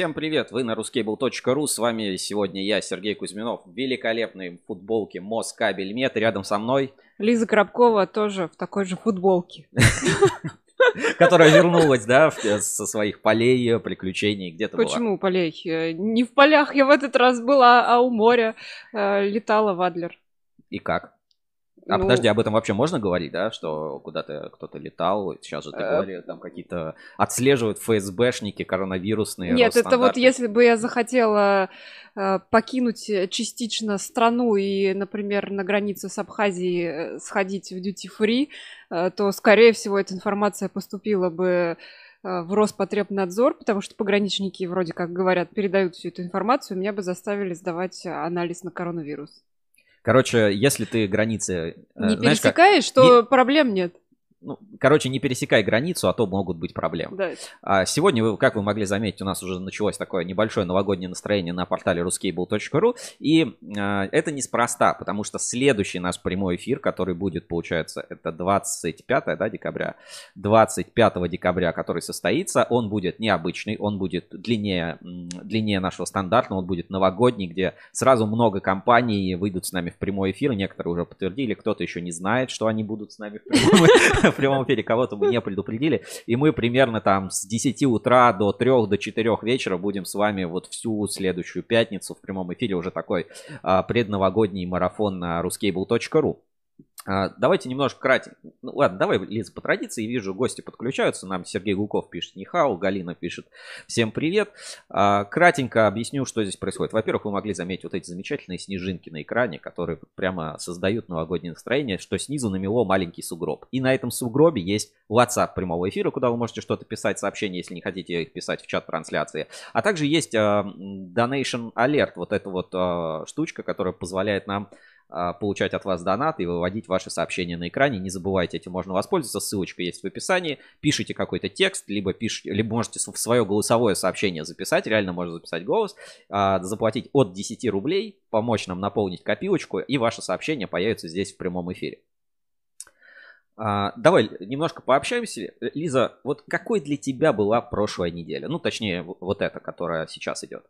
Всем привет, вы на ruskable.ru, с вами сегодня я, Сергей Кузьминов, в великолепной футболке Москабель Мет, рядом со мной... Лиза Коробкова тоже в такой же футболке. Которая вернулась, да, со своих полей, приключений, где-то. Почему полей? Не в полях я в этот раз была, а у моря э, летала в Адлер. И как? А ну, подожди, об этом вообще можно говорить, да, что куда-то кто-то летал, сейчас же ты э... говорил, там какие-то отслеживают ФСБшники коронавирусные. Нет, это вот если бы я захотела э, покинуть частично страну и, например, на границе с Абхазией э, сходить в duty-free, э, то, скорее всего, эта информация поступила бы э, в Роспотребнадзор, потому что пограничники вроде как говорят, передают всю эту информацию, меня бы заставили сдавать анализ на коронавирус. Короче, если ты границы... Э, не знаешь, пересекаешь, как... то не... проблем нет ну, короче, не пересекай границу, а то могут быть проблемы. Да. А сегодня, вы, как вы могли заметить, у нас уже началось такое небольшое новогоднее настроение на портале ruscable.ru. И а, это неспроста, потому что следующий наш прямой эфир, который будет, получается, это 25 да, декабря, 25 декабря, который состоится, он будет необычный, он будет длиннее, длиннее нашего стандартного, он будет новогодний, где сразу много компаний выйдут с нами в прямой эфир. Некоторые уже подтвердили, кто-то еще не знает, что они будут с нами в прямом в прямом эфире, кого-то мы не предупредили. И мы примерно там с 10 утра до 3 до 4 вечера будем с вами вот всю следующую пятницу в прямом эфире уже такой а, предновогодний марафон на ruscable.ru. А, давайте немножко кратенько. Ну, ладно, давай, Лиза, по традиции. Вижу, гости подключаются. Нам Сергей Гулков пишет Нихау, Галина пишет всем привет. А, кратенько объясню, что здесь происходит. Во-первых, вы могли заметить вот эти замечательные снежинки на экране, которые прямо создают новогоднее настроение, что снизу намело маленький сугроб. И на этом сугробе есть WhatsApp прямого эфира, куда вы можете что-то писать, сообщения, если не хотите их писать в чат трансляции. А также есть uh, Donation Alert, вот эта вот штучка, которая позволяет нам а, получать от вас донат и выводить ваши сообщения на экране. Не забывайте, этим можно воспользоваться. Ссылочка есть в описании. Пишите какой-то текст, либо, пишите, либо можете в свое голосовое сообщение записать. Реально можно записать голос. А, заплатить от 10 рублей, помочь нам наполнить копилочку, и ваше сообщение появится здесь в прямом эфире. А, давай немножко пообщаемся. Лиза, вот какой для тебя была прошлая неделя? Ну, точнее, вот эта, которая сейчас идет.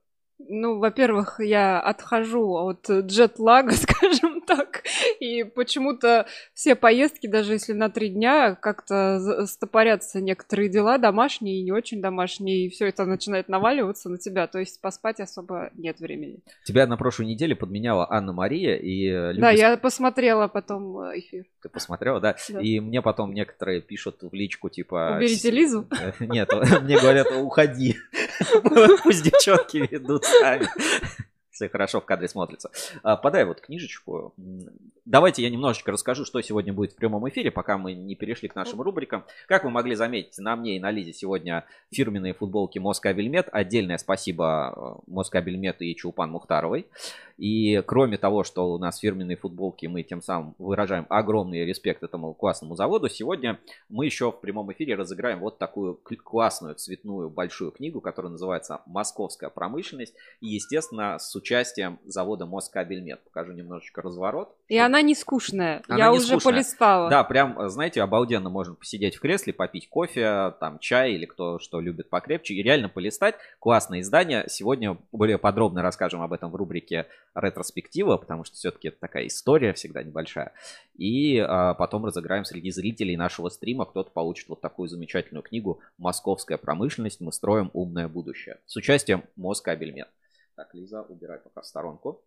Ну, во-первых, я отхожу от джетлага, скажем так, и почему-то все поездки, даже если на три дня, как-то стопорятся некоторые дела домашние и не очень домашние, и все это начинает наваливаться на тебя, то есть поспать особо нет времени. Тебя на прошлой неделе подменяла Анна-Мария и... Любит... Да, я посмотрела потом э, эфир. Ты посмотрела, да? да? И мне потом некоторые пишут в личку, типа... Уберите Лизу? Нет, мне говорят, уходи, пусть девчонки ведут. Все хорошо в кадре смотрится. А, подай вот книжечку. Давайте я немножечко расскажу, что сегодня будет в прямом эфире, пока мы не перешли к нашим рубрикам. Как вы могли заметить, на мне и на Лизе сегодня фирменные футболки Москабельмет. Отдельное спасибо э, Москабельмет и Чулпан Мухтаровой. И кроме того, что у нас фирменные футболки, мы тем самым выражаем огромный респект этому классному заводу, сегодня мы еще в прямом эфире разыграем вот такую классную цветную большую книгу, которая называется «Московская промышленность». И, естественно, с участием завода Москабельмет. Покажу немножечко разворот. И она не скучная. Она Я не уже скучная. полистала. Да, прям, знаете, обалденно можно посидеть в кресле, попить кофе, там чай или кто что любит покрепче. И реально полистать. Классное издание. Сегодня более подробно расскажем об этом в рубрике ретроспектива, потому что все-таки это такая история всегда небольшая. И а, потом разыграем среди зрителей нашего стрима. Кто-то получит вот такую замечательную книгу «Московская промышленность. Мы строим умное будущее» с участием Москабельмет. Так, Лиза, убирай пока в сторонку.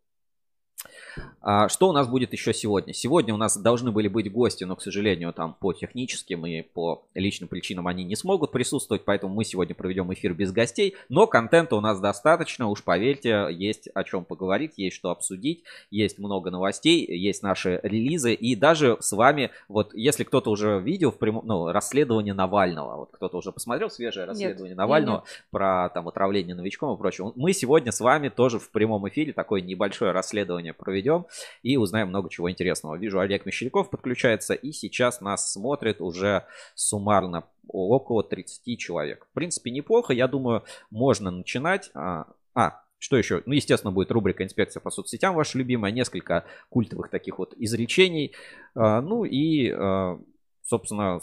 А, что у нас будет еще сегодня? Сегодня у нас должны были быть гости, но, к сожалению, там по техническим и по личным причинам они не смогут присутствовать, поэтому мы сегодня проведем эфир без гостей. Но контента у нас достаточно, уж поверьте, есть о чем поговорить, есть что обсудить, есть много новостей, есть наши релизы. И даже с вами, вот если кто-то уже видел в прямом, ну, расследование Навального, вот кто-то уже посмотрел свежее расследование нет, Навального нет. про там отравление новичком и прочее, мы сегодня с вами тоже в прямом эфире такое небольшое расследование проведем и узнаем много чего интересного. Вижу, Олег Мещеряков подключается, и сейчас нас смотрит уже суммарно около 30 человек. В принципе, неплохо, я думаю, можно начинать. А, а что еще? Ну, естественно, будет рубрика «Инспекция по соцсетям» ваша любимая, несколько культовых таких вот изречений. А, ну и, а, собственно,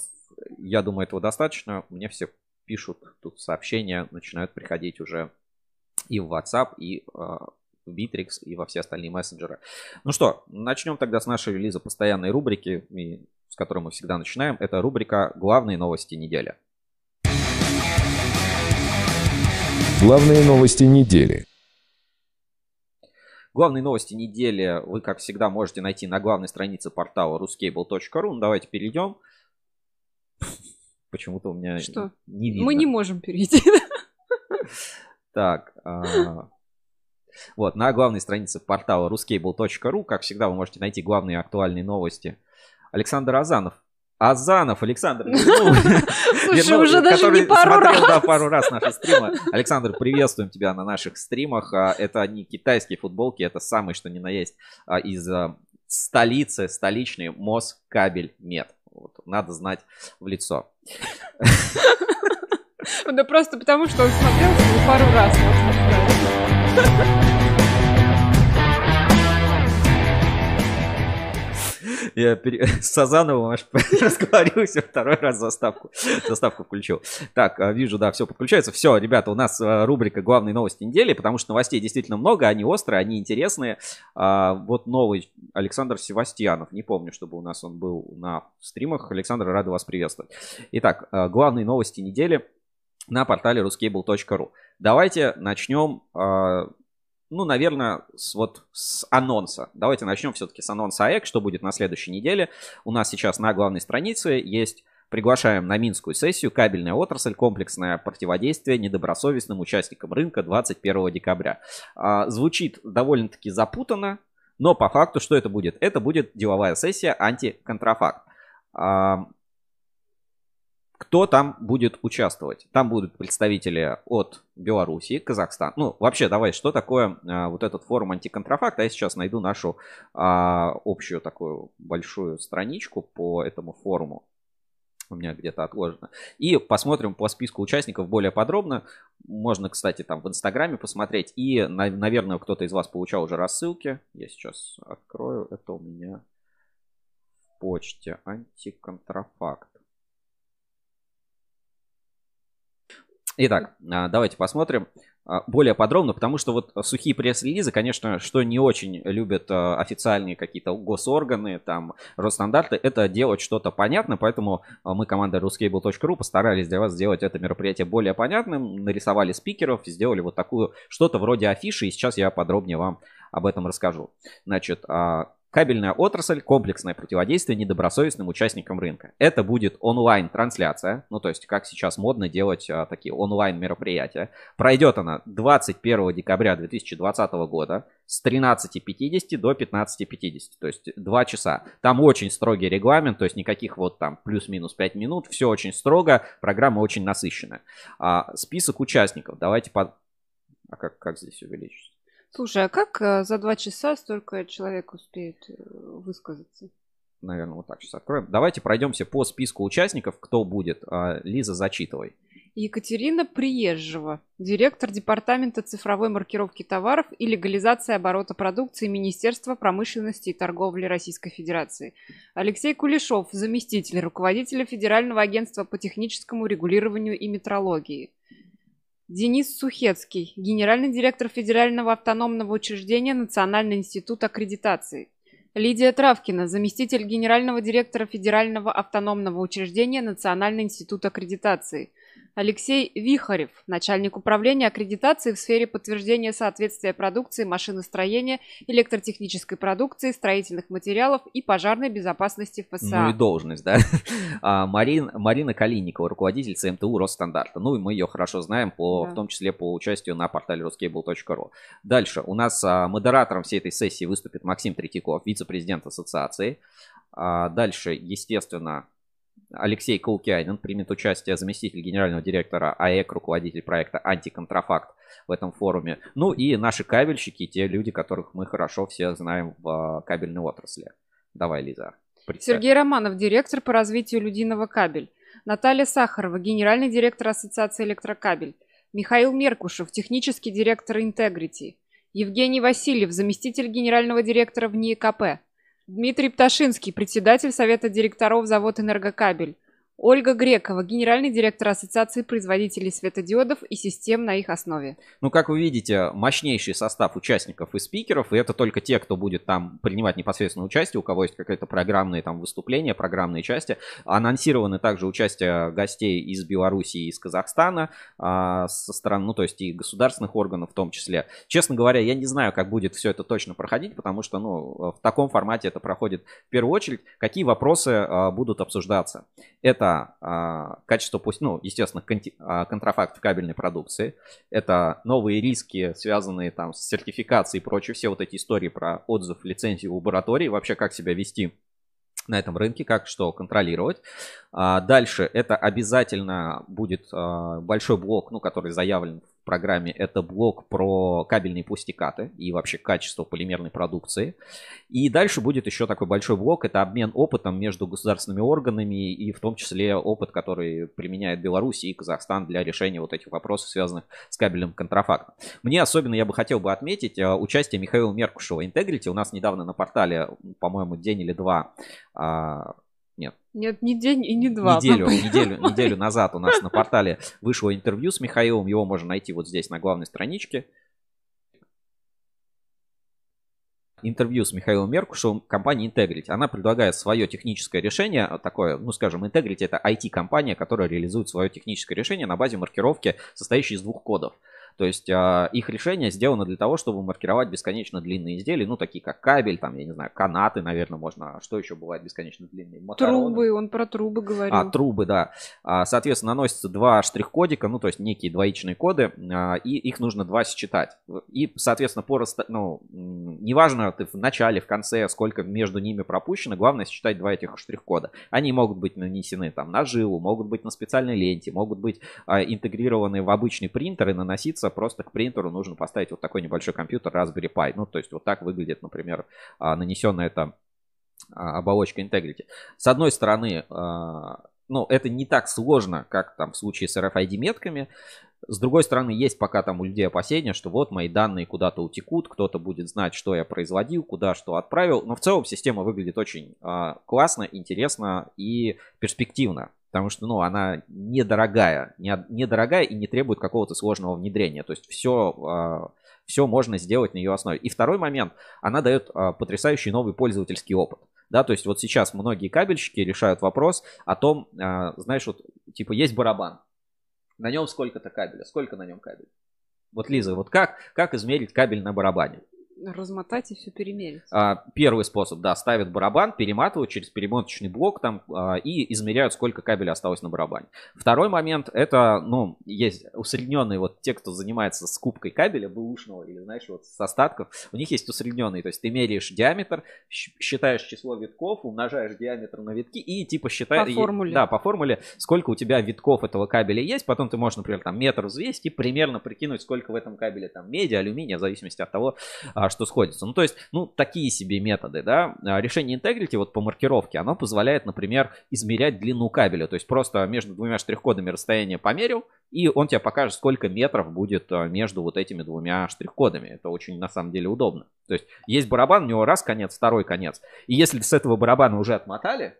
я думаю, этого достаточно. Мне все пишут тут сообщения, начинают приходить уже и в WhatsApp, и в Bittrex, и во все остальные мессенджеры. Ну что, начнем тогда с нашей релиза постоянной рубрики, с которой мы всегда начинаем. Это рубрика «Главные новости недели». Главные новости недели. Главные новости недели вы, как всегда, можете найти на главной странице портала ruscable.ru. Ну, давайте перейдем. Почему-то у меня Что? не видно. Мы не можем перейти. Так. А... Вот, на главной странице портала ruscable.ru, как всегда, вы можете найти главные актуальные новости. Александр Азанов Азанов Александр Слушай, уже даже не пару раз. Да, пару раз наши стримы. Александр, приветствуем тебя на наших стримах. А, это не китайские футболки, это самый что ни на есть а, из а, столицы, столичный Москабель Мед. Вот, надо знать в лицо. Да просто потому, что он смотрел пару раз, можно сказать. Я пере... с Сазановым аж разговорился второй раз заставку. Заставку включил. Так, а, вижу, да, все подключается. Все, ребята, у нас а, рубрика «Главные новости недели», потому что новостей действительно много, они острые, они интересные. А, вот новый Александр Севастьянов. Не помню, чтобы у нас он был на стримах. Александр, рада вас приветствовать. Итак, главные новости недели на портале ruscable.ru. Давайте начнем ну, наверное, с, вот с анонса. Давайте начнем все-таки с анонса АЭК, что будет на следующей неделе. У нас сейчас на главной странице есть Приглашаем на Минскую сессию «Кабельная отрасль. Комплексное противодействие недобросовестным участникам рынка 21 декабря». А, звучит довольно-таки запутанно, но по факту что это будет? Это будет деловая сессия антиконтрафакт. Кто там будет участвовать? Там будут представители от Беларуси, Казахстан. Ну, вообще, давай, что такое а, вот этот форум антиконтрафакта? Я сейчас найду нашу а, общую такую большую страничку по этому форуму. У меня где-то отложено. И посмотрим по списку участников более подробно. Можно, кстати, там в Инстаграме посмотреть. И, наверное, кто-то из вас получал уже рассылки. Я сейчас открою. Это у меня в почте антиконтрафакт. Итак, а, давайте посмотрим а, более подробно, потому что вот сухие пресс-релизы, конечно, что не очень любят а, официальные какие-то госорганы, там, Росстандарты, это делать что-то понятно, поэтому мы, команда ruscable.ru, постарались для вас сделать это мероприятие более понятным, нарисовали спикеров, сделали вот такую, что-то вроде афиши, и сейчас я подробнее вам об этом расскажу. Значит, Кабельная отрасль, комплексное противодействие недобросовестным участникам рынка. Это будет онлайн-трансляция, ну то есть как сейчас модно делать а, такие онлайн-мероприятия. Пройдет она 21 декабря 2020 года с 13.50 до 15.50, то есть 2 часа. Там очень строгий регламент, то есть никаких вот там плюс-минус 5 минут, все очень строго, программа очень насыщенная. А, список участников, давайте по... А как, как здесь увеличить? Слушай, а как э, за два часа столько человек успеет э, высказаться? Наверное, вот так сейчас откроем. Давайте пройдемся по списку участников, кто будет. А, Лиза, зачитывай. Екатерина Приезжева, директор Департамента цифровой маркировки товаров и легализации оборота продукции Министерства промышленности и торговли Российской Федерации. Алексей Кулешов, заместитель руководителя Федерального агентства по техническому регулированию и метрологии. Денис Сухецкий, генеральный директор Федерального автономного учреждения Национальный институт аккредитации. Лидия Травкина, заместитель генерального директора Федерального автономного учреждения Национальный институт аккредитации. Алексей Вихарев, начальник управления аккредитации в сфере подтверждения соответствия продукции машиностроения, электротехнической продукции, строительных материалов и пожарной безопасности ФСА. Ну и должность, да. А, Марин, Марина Калиникова, руководитель ЦМТУ Росстандарта. Ну и мы ее хорошо знаем, по, да. в том числе по участию на портале ruscable.ru. Дальше. У нас а, модератором всей этой сессии выступит Максим Третьяков, вице-президент ассоциации. А, дальше, естественно, Алексей Каукианин примет участие, заместитель генерального директора АЭК, руководитель проекта «Антиконтрафакт» в этом форуме. Ну и наши кабельщики, те люди, которых мы хорошо все знаем в а, кабельной отрасли. Давай, Лиза. Представь. Сергей Романов, директор по развитию людиного кабель. Наталья Сахарова, генеральный директор Ассоциации электрокабель. Михаил Меркушев, технический директор Integrity. Евгений Васильев, заместитель генерального директора в НИИКП. Дмитрий Пташинский, председатель Совета директоров завод «Энергокабель». Ольга Грекова, генеральный директор Ассоциации производителей светодиодов и систем на их основе. Ну, как вы видите, мощнейший состав участников и спикеров, и это только те, кто будет там принимать непосредственно участие, у кого есть какие-то программные там выступления, программные части. Анонсированы также участие гостей из Беларуси и из Казахстана, а, со стороны, ну, то есть и государственных органов в том числе. Честно говоря, я не знаю, как будет все это точно проходить, потому что, ну, в таком формате это проходит в первую очередь. Какие вопросы а, будут обсуждаться? Это а, качество, пусть, ну, естественно, конти, а, контрафакт кабельной продукции. Это новые риски, связанные там с сертификацией и прочее. Все вот эти истории про отзыв лицензии в лаборатории. Вообще, как себя вести на этом рынке, как что контролировать. А, дальше это обязательно будет а, большой блок, ну, который заявлен в программе. Это блок про кабельные пустикаты и вообще качество полимерной продукции. И дальше будет еще такой большой блок. Это обмен опытом между государственными органами и в том числе опыт, который применяет Беларусь и Казахстан для решения вот этих вопросов, связанных с кабельным контрафактом. Мне особенно я бы хотел бы отметить а, участие Михаила Меркушева Integrity. У нас недавно на портале, по-моему, день или два нет. Не день и не два. Неделю, неделю, неделю назад у нас на портале вышло интервью с Михаилом. Его можно найти вот здесь на главной страничке. интервью с Михаилом Меркушевым компании Integrity. Она предлагает свое техническое решение, такое, ну скажем, Integrity это IT-компания, которая реализует свое техническое решение на базе маркировки, состоящей из двух кодов. То есть а, их решение сделано для того, чтобы маркировать бесконечно длинные изделия, ну, такие как кабель, там, я не знаю, канаты, наверное, можно. Что еще бывает бесконечно длинные? Макароны. Трубы, он про трубы говорил. А, трубы, да. А, соответственно, наносятся два штрих-кодика, ну, то есть некие двоичные коды, а, и их нужно два считать. И, соответственно, по раста... ну, неважно, ты в начале, в конце, сколько между ними пропущено, главное считать два этих штрих-кода. Они могут быть нанесены там на жилу, могут быть на специальной ленте, могут быть а, интегрированы в обычный принтер и наноситься просто к принтеру нужно поставить вот такой небольшой компьютер Raspberry Pi. Ну, то есть вот так выглядит, например, а, нанесенная эта а, оболочка Integrity. С одной стороны, а, ну, это не так сложно, как там в случае с RFID-метками. С другой стороны, есть пока там у людей опасения, что вот мои данные куда-то утекут, кто-то будет знать, что я производил, куда что отправил. Но в целом система выглядит очень классно, интересно и перспективно. Потому что, ну, она недорогая, не, недорогая и не требует какого-то сложного внедрения. То есть все, а, все можно сделать на ее основе. И второй момент, она дает а, потрясающий новый пользовательский опыт. Да, то есть вот сейчас многие кабельщики решают вопрос о том, а, знаешь, вот типа есть барабан, на нем сколько-то кабеля, сколько на нем кабеля? Вот, Лиза, вот как, как измерить кабель на барабане? Размотать и все перемерить. А, первый способ, да, ставят барабан, перематывают через перемоточный блок там а, и измеряют, сколько кабеля осталось на барабане. Второй момент, это, ну, есть усредненные вот те, кто занимается скупкой кабеля бэушного или, знаешь, вот с остатков, у них есть усредненные, то есть ты меряешь диаметр, считаешь число витков, умножаешь диаметр на витки и типа считаешь... По формуле. Да, по формуле, сколько у тебя витков этого кабеля есть, потом ты можешь, например, там метр взвесить и примерно прикинуть, сколько в этом кабеле там меди, алюминия, в зависимости от того, а, что сходится. Ну, то есть, ну, такие себе методы, да. А решение Integrity вот по маркировке, оно позволяет, например, измерять длину кабеля. То есть, просто между двумя штрих-кодами расстояние померил, и он тебе покажет, сколько метров будет а, между вот этими двумя штрих-кодами. Это очень, на самом деле, удобно. То есть, есть барабан, у него раз конец, второй конец. И если с этого барабана уже отмотали,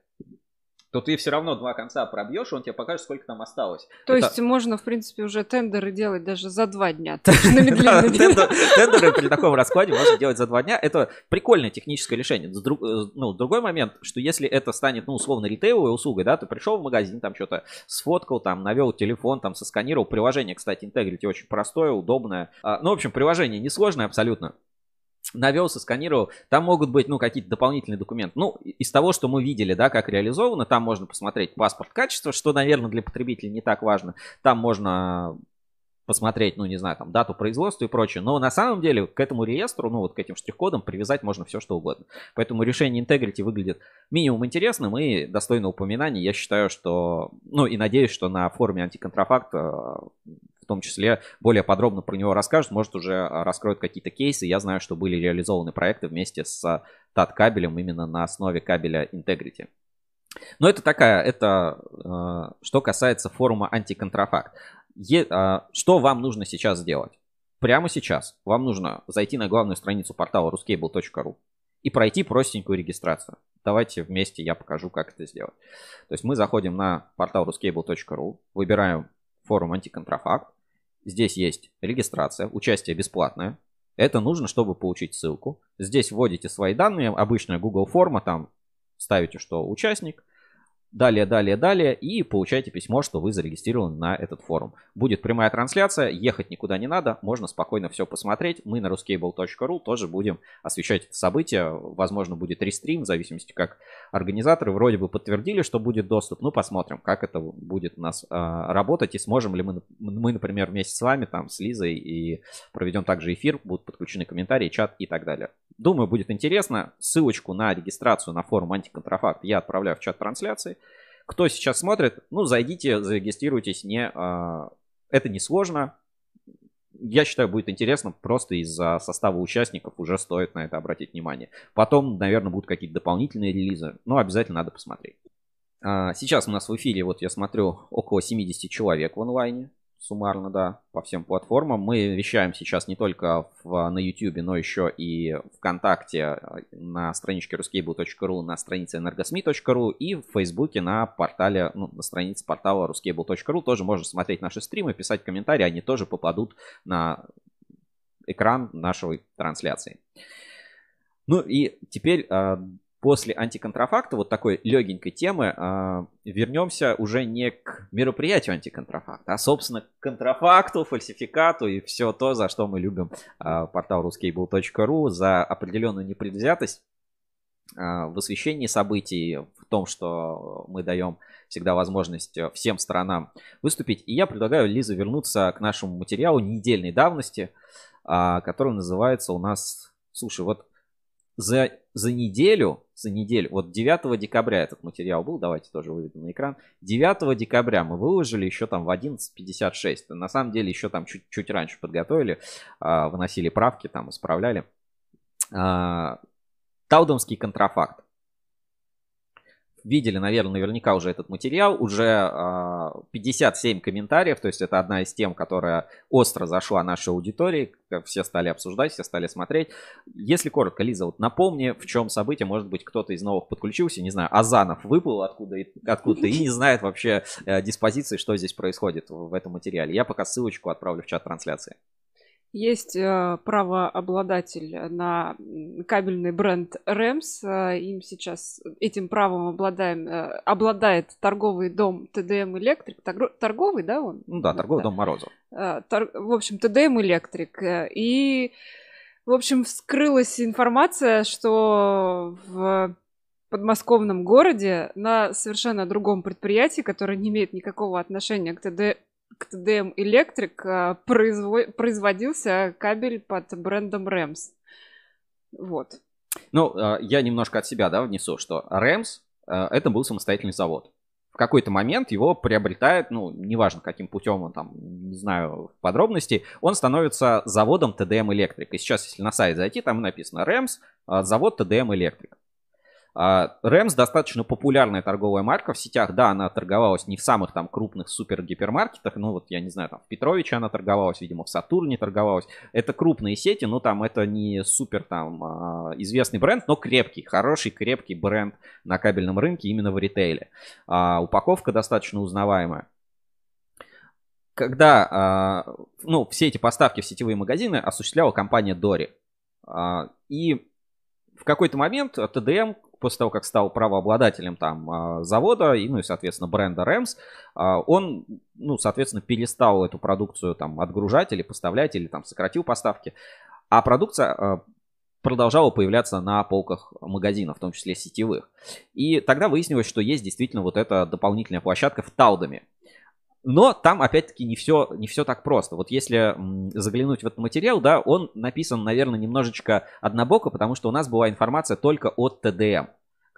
то ты все равно два конца пробьешь, он тебе покажет, сколько там осталось. То Это... есть можно, в принципе, уже тендеры делать даже за два дня. Тендеры при таком раскладе можно делать за два дня. Это прикольное техническое решение. Э, ну, другой момент, что если это станет, ну, условно, ритейловой услугой, да, ты пришел в магазин, там что-то сфоткал, там, навел телефон, там, сосканировал. Приложение, кстати, Integrity очень простое, удобное. А, ну, в общем, приложение несложное абсолютно навелся, сканировал, там могут быть, ну, какие-то дополнительные документы. Ну, из того, что мы видели, да, как реализовано, там можно посмотреть паспорт качества, что, наверное, для потребителей не так важно. Там можно посмотреть, ну, не знаю, там, дату производства и прочее. Но на самом деле к этому реестру, ну, вот к этим штрих-кодам привязать можно все, что угодно. Поэтому решение Integrity выглядит минимум интересным и достойно упоминания. Я считаю, что, ну, и надеюсь, что на форуме антиконтрафакт том числе более подробно про него расскажут, может уже а, раскроют какие-то кейсы. Я знаю, что были реализованы проекты вместе с TAT кабелем именно на основе кабеля Integrity. Но это такая, это э, что касается форума антиконтрафакт. Что вам нужно сейчас сделать? Прямо сейчас вам нужно зайти на главную страницу портала ruscable.ru и пройти простенькую регистрацию. давайте вместе я покажу, как это сделать. То есть мы заходим на портал ruscable.ru, выбираем форум антиконтрафакт. Здесь есть регистрация, участие бесплатное. Это нужно, чтобы получить ссылку. Здесь вводите свои данные, обычная Google форма, там ставите, что участник, далее, далее, далее, и получаете письмо, что вы зарегистрированы на этот форум. Будет прямая трансляция, ехать никуда не надо, можно спокойно все посмотреть. Мы на ruscable.ru тоже будем освещать это событие. Возможно, будет рестрим, в зависимости, как организаторы вроде бы подтвердили, что будет доступ. Ну, посмотрим, как это будет у нас а, работать, и сможем ли мы, мы, например, вместе с вами, там, с Лизой, и проведем также эфир, будут подключены комментарии, чат и так далее. Думаю, будет интересно. Ссылочку на регистрацию на форум антиконтрафакт я отправляю в чат трансляции. Кто сейчас смотрит, ну, зайдите, зарегистрируйтесь. Не, а, это не сложно. Я считаю, будет интересно. Просто из-за состава участников уже стоит на это обратить внимание. Потом, наверное, будут какие-то дополнительные релизы. Но обязательно надо посмотреть. А, сейчас у нас в эфире, вот я смотрю, около 70 человек в онлайне суммарно, да, по всем платформам. Мы вещаем сейчас не только в, на YouTube, но еще и ВКонтакте на страничке ruscable.ru, на странице energosmi.ru и в Фейсбуке на портале, ну, на странице портала ruscable.ru. Тоже можно смотреть наши стримы, писать комментарии, они тоже попадут на экран нашей трансляции. Ну и теперь а, после антиконтрафакта, вот такой легенькой темы, э, вернемся уже не к мероприятию антиконтрафакта, а, собственно, к контрафакту, фальсификату и все то, за что мы любим э, портал ruscable.ru, за определенную непредвзятость э, в освещении событий, в том, что мы даем всегда возможность всем сторонам выступить. И я предлагаю, Лиза, вернуться к нашему материалу недельной давности, который называется у нас... Слушай, вот за, за неделю, за неделю, вот 9 декабря этот материал был, давайте тоже выведу на экран. 9 декабря мы выложили еще там в 11.56. На самом деле еще там чуть-чуть раньше подготовили, а, выносили правки, там исправляли. А, Таудомский контрафакт видели, наверное, наверняка уже этот материал, уже 57 а, комментариев, то есть это одна из тем, которая остро зашла нашей аудитории, все стали обсуждать, все стали смотреть. Если коротко, Лиза, вот напомни, в чем событие, может быть, кто-то из новых подключился, не знаю, Азанов выплыл откуда, откуда и не знает вообще э, диспозиции, что здесь происходит в этом материале. Я пока ссылочку отправлю в чат трансляции. Есть э, правообладатель на кабельный бренд Рэмс. Э, им сейчас этим правом обладаем, э, обладает торговый дом ТДМ Электрик. Торговый, да, он? Ну да, торговый да. дом Морозов. Тор, в общем, ТДМ Электрик. И, в общем, вскрылась информация, что в подмосковном городе на совершенно другом предприятии, которое не имеет никакого отношения к ТД, к TDM Electric а, производился кабель под брендом Rams. Вот. Ну, а, я немножко от себя, да, внесу, что Rams а, это был самостоятельный завод. В какой-то момент его приобретает, ну, неважно каким путем он там, не знаю подробностей, он становится заводом TDM Electric. И сейчас, если на сайт зайти, там написано Rams, завод TDM Electric. Рэмс достаточно популярная торговая марка в сетях. Да, она торговалась не в самых там крупных супер гипермаркетах. Ну вот, я не знаю, там в Петровиче она торговалась, видимо, в Сатурне торговалась. Это крупные сети, но там это не супер там а, известный бренд, но крепкий, хороший, крепкий бренд на кабельном рынке именно в ритейле. А, упаковка достаточно узнаваемая когда а, ну, все эти поставки в сетевые магазины осуществляла компания Dori. И в какой-то момент ТДМ после того, как стал правообладателем там а, завода и, ну и, соответственно, бренда Рэмс, он, ну, соответственно, перестал эту продукцию там отгружать или поставлять, или там сократил поставки. А продукция а, продолжала появляться на полках магазинов, в том числе сетевых. И тогда выяснилось, что есть действительно вот эта дополнительная площадка в Таудаме. Но там, опять-таки, не все, не все так просто. Вот если заглянуть в этот материал, да, он написан, наверное, немножечко однобоко, потому что у нас была информация только от ТДМ,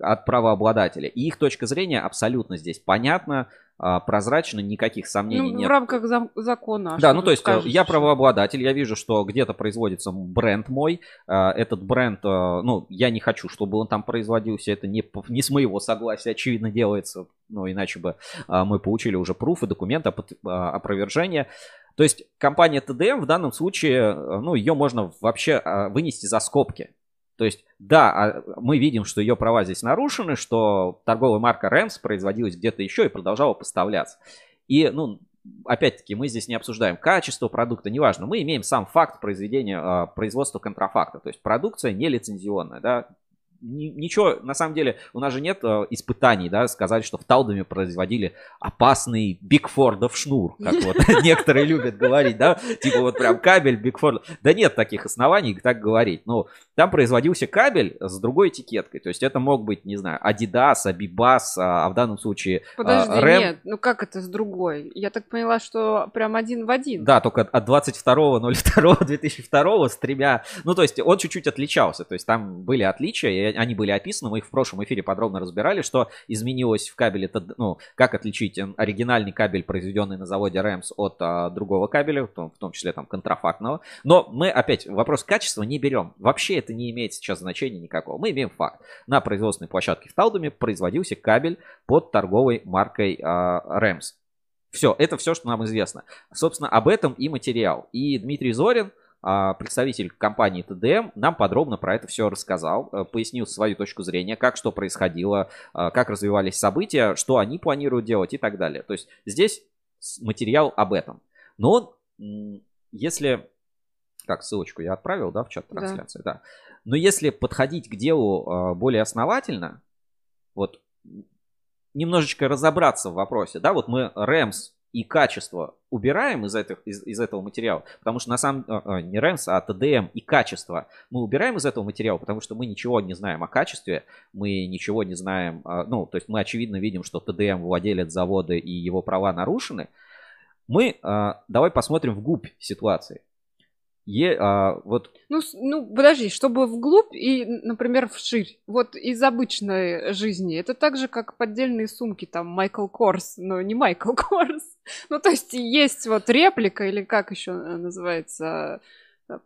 от правообладателя. И их точка зрения абсолютно здесь понятна, а, прозрачно, никаких сомнений ну, нет. В рамках за- закона. Да, ну то есть э, скажете, я правообладатель, я вижу, что где-то производится бренд мой. Э, этот бренд, э, ну, я не хочу, чтобы он там производился. Это не, не с моего согласия, очевидно, делается. Ну, иначе бы мы получили уже пруфы, документы, опровержения. То есть компания TDM в данном случае, ну, ее можно вообще вынести за скобки. То есть, да, а, мы видим, что ее права здесь нарушены, что торговая марка Рэмс производилась где-то еще и продолжала поставляться. И, ну, опять-таки, мы здесь не обсуждаем качество продукта, неважно. Мы имеем сам факт произведения, а, производства контрафакта. То есть продукция не лицензионная, да, ничего, на самом деле, у нас же нет э, испытаний, да, сказать, что в Талдоме производили опасный Бигфордов шнур, как вот некоторые любят говорить, да, типа вот прям кабель Бигфорд. Да нет таких оснований так говорить. Ну, там производился кабель с другой этикеткой, то есть это мог быть, не знаю, Adidas, Abibas, а, а в данном случае а, Подожди, Рэм. нет, ну как это с другой? Я так поняла, что прям один в один. Да, только от 22.02.2002 с тремя, ну то есть он чуть-чуть отличался, то есть там были отличия, они были описаны, мы их в прошлом эфире подробно разбирали, что изменилось в кабеле, ну, как отличить оригинальный кабель, произведенный на заводе Rams от а, другого кабеля, в том, в том числе там контрафактного. Но мы опять вопрос качества не берем. Вообще это не имеет сейчас значения никакого. Мы имеем факт. На производственной площадке в Талдуме производился кабель под торговой маркой а, Rams. Все, это все, что нам известно. Собственно, об этом и материал. И Дмитрий Зорин, представитель компании ТДМ нам подробно про это все рассказал, э, пояснил свою точку зрения, как что происходило, а, как развивались события, что они планируют делать и так далее. То есть здесь материал об этом. Но если... Так, ссылочку я отправил, да, в чат трансляции, да. да. Но если подходить к делу а, более основательно, вот немножечко разобраться в вопросе, да, вот мы REMS и качество убираем из, этих, из, из этого материала, потому что на самом э, не REMS, а TDM и качество мы убираем из этого материала, потому что мы ничего не знаем о качестве, мы ничего не знаем, э, ну, то есть мы очевидно видим, что TDM владелец завода и его права нарушены. Мы давай посмотрим в губ ситуации. Е, а, вот... ну, ну, подожди, чтобы вглубь и, например, вширь. Вот из обычной жизни. Это так же, как поддельные сумки, там, Майкл Корс, но не Майкл Корс. Ну, то есть есть вот реплика, или как еще называется,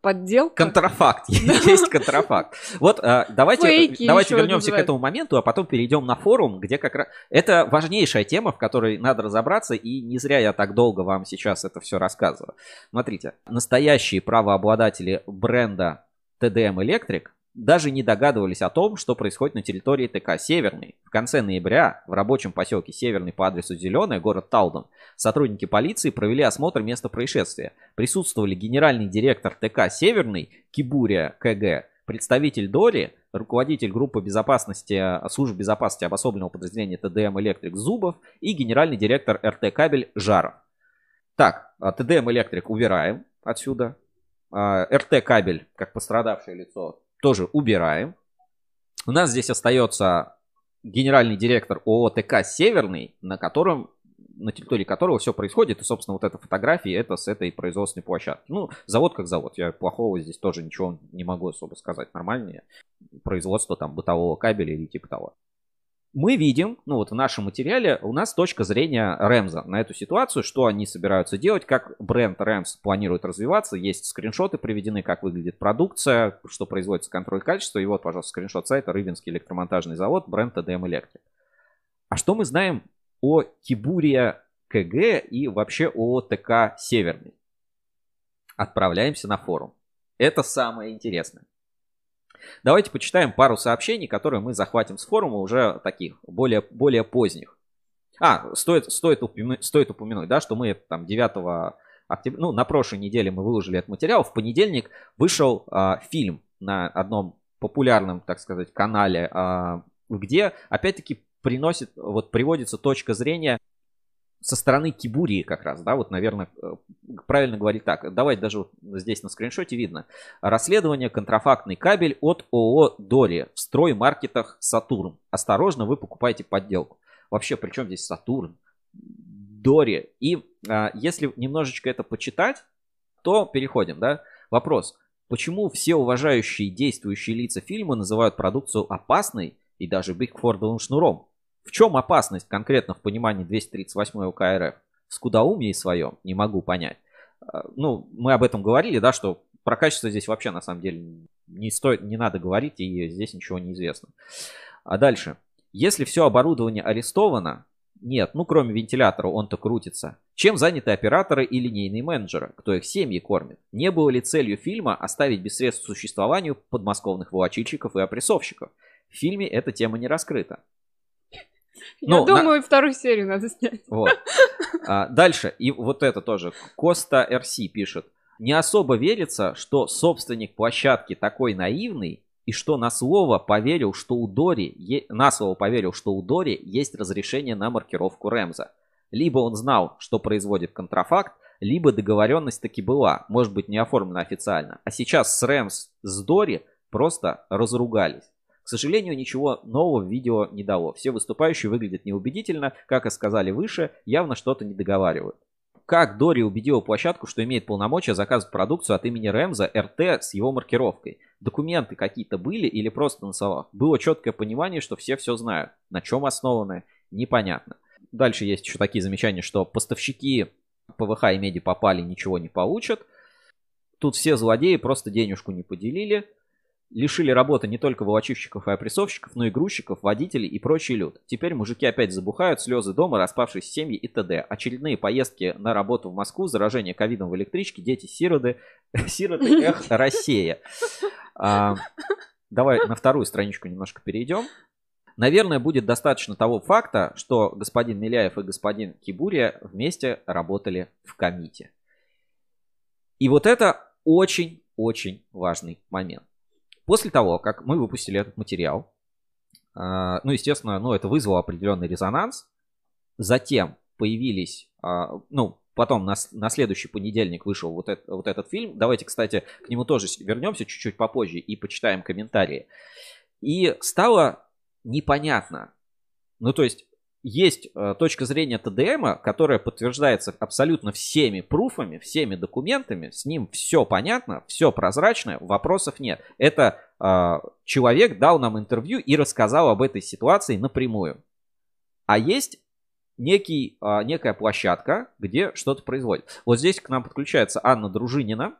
подделка. Контрафакт. Есть контрафакт. Вот а, давайте, давайте вернемся к этому моменту, а потом перейдем на форум, где как раз... Это важнейшая тема, в которой надо разобраться, и не зря я так долго вам сейчас это все рассказываю. Смотрите, настоящие правообладатели бренда TDM Electric даже не догадывались о том, что происходит на территории ТК «Северный». В конце ноября в рабочем поселке «Северный» по адресу Зеленый, город Талдон, сотрудники полиции провели осмотр места происшествия. Присутствовали генеральный директор ТК «Северный» Кибурия КГ, представитель Дори, руководитель группы безопасности, службы безопасности обособленного подразделения ТДМ «Электрик» Зубов и генеральный директор РТ «Кабель» Жаров. Так, а ТДМ «Электрик» убираем отсюда. А, РТ «Кабель» как пострадавшее лицо тоже убираем. У нас здесь остается генеральный директор ООО ТК «Северный», на котором на территории которого все происходит. И, собственно, вот эта фотография, это с этой производственной площадки. Ну, завод как завод. Я плохого здесь тоже ничего не могу особо сказать. Нормальнее производство там бытового кабеля или типа того мы видим, ну вот в нашем материале у нас точка зрения Рэмза на эту ситуацию, что они собираются делать, как бренд Рэмс планирует развиваться. Есть скриншоты приведены, как выглядит продукция, что производится контроль качества. И вот, пожалуйста, скриншот сайта Рыбинский электромонтажный завод, бренд TDM Electric. А что мы знаем о Кибурия КГ и вообще о ТК Северный? Отправляемся на форум. Это самое интересное. Давайте почитаем пару сообщений, которые мы захватим с форума уже таких, более, более поздних. А, стоит, стоит, упомянуть, стоит упомянуть, да, что мы там 9 октября, ну, на прошлой неделе мы выложили этот материал. В понедельник вышел а, фильм на одном популярном, так сказать, канале, а, где, опять-таки, приносит, вот приводится точка зрения со стороны Кибурии как раз, да, вот, наверное, э, правильно говорить так. Давайте даже вот здесь на скриншоте видно. Расследование контрафактный кабель от ООО Дори в строймаркетах Сатурн. Осторожно, вы покупаете подделку. Вообще, при чем здесь Сатурн? Дори. И а, если немножечко это почитать, то переходим, да. Вопрос. Почему все уважающие действующие лица фильма называют продукцию опасной и даже бигфордовым шнуром? В чем опасность конкретно в понимании 238 УК РФ? В скудоумии своем не могу понять. А, ну, мы об этом говорили, да, что про качество здесь вообще на самом деле не стоит, не надо говорить, и здесь ничего не известно. А дальше. Если все оборудование арестовано, Нет, ну кроме вентилятора он-то крутится. Чем заняты операторы и линейные менеджеры? Кто их семьи кормит? Не было ли целью фильма оставить без средств существованию подмосковных волочильщиков и опрессовщиков? В фильме эта тема не раскрыта. Я ну, думаю, вторую серию надо снять. Вот. А, дальше, и вот это тоже. Коста РС пишет. Не особо верится, что собственник площадки такой наивный, и что на слово поверил, что у Дори, на слово поверил, что у Дори есть разрешение на маркировку Рэмза. Либо он знал, что производит контрафакт, либо договоренность таки была, может быть не оформлена официально. А сейчас с Рэмс, с Дори просто разругались. К сожалению, ничего нового в видео не дало. Все выступающие выглядят неубедительно, как и сказали выше, явно что-то не договаривают. Как Дори убедила площадку, что имеет полномочия заказывать продукцию от имени Рэмза РТ с его маркировкой? Документы какие-то были или просто на словах? Было четкое понимание, что все все знают. На чем основаны? Непонятно. Дальше есть еще такие замечания, что поставщики ПВХ и меди попали, ничего не получат. Тут все злодеи просто денежку не поделили лишили работы не только волочивщиков и опрессовщиков, но и грузчиков, водителей и прочий люд. Теперь мужики опять забухают, слезы дома, распавшиеся семьи и т.д. Очередные поездки на работу в Москву, заражение ковидом в электричке, дети-сироты, сироты, эх, Россия. А, давай на вторую страничку немножко перейдем. Наверное, будет достаточно того факта, что господин Миляев и господин Кибурия вместе работали в комите. И вот это очень-очень важный момент. После того, как мы выпустили этот материал, а, ну, естественно, ну, это вызвало определенный резонанс. Затем появились, а, ну, потом на, на следующий понедельник вышел вот, это, вот этот фильм. Давайте, кстати, к нему тоже вернемся чуть-чуть попозже и почитаем комментарии. И стало непонятно. Ну, то есть, есть э, точка зрения ТДМ, которая подтверждается абсолютно всеми пруфами, всеми документами, с ним все понятно, все прозрачно, вопросов нет. Это э, человек дал нам интервью и рассказал об этой ситуации напрямую. А есть некий, э, некая площадка, где что-то производит. Вот здесь к нам подключается Анна Дружинина,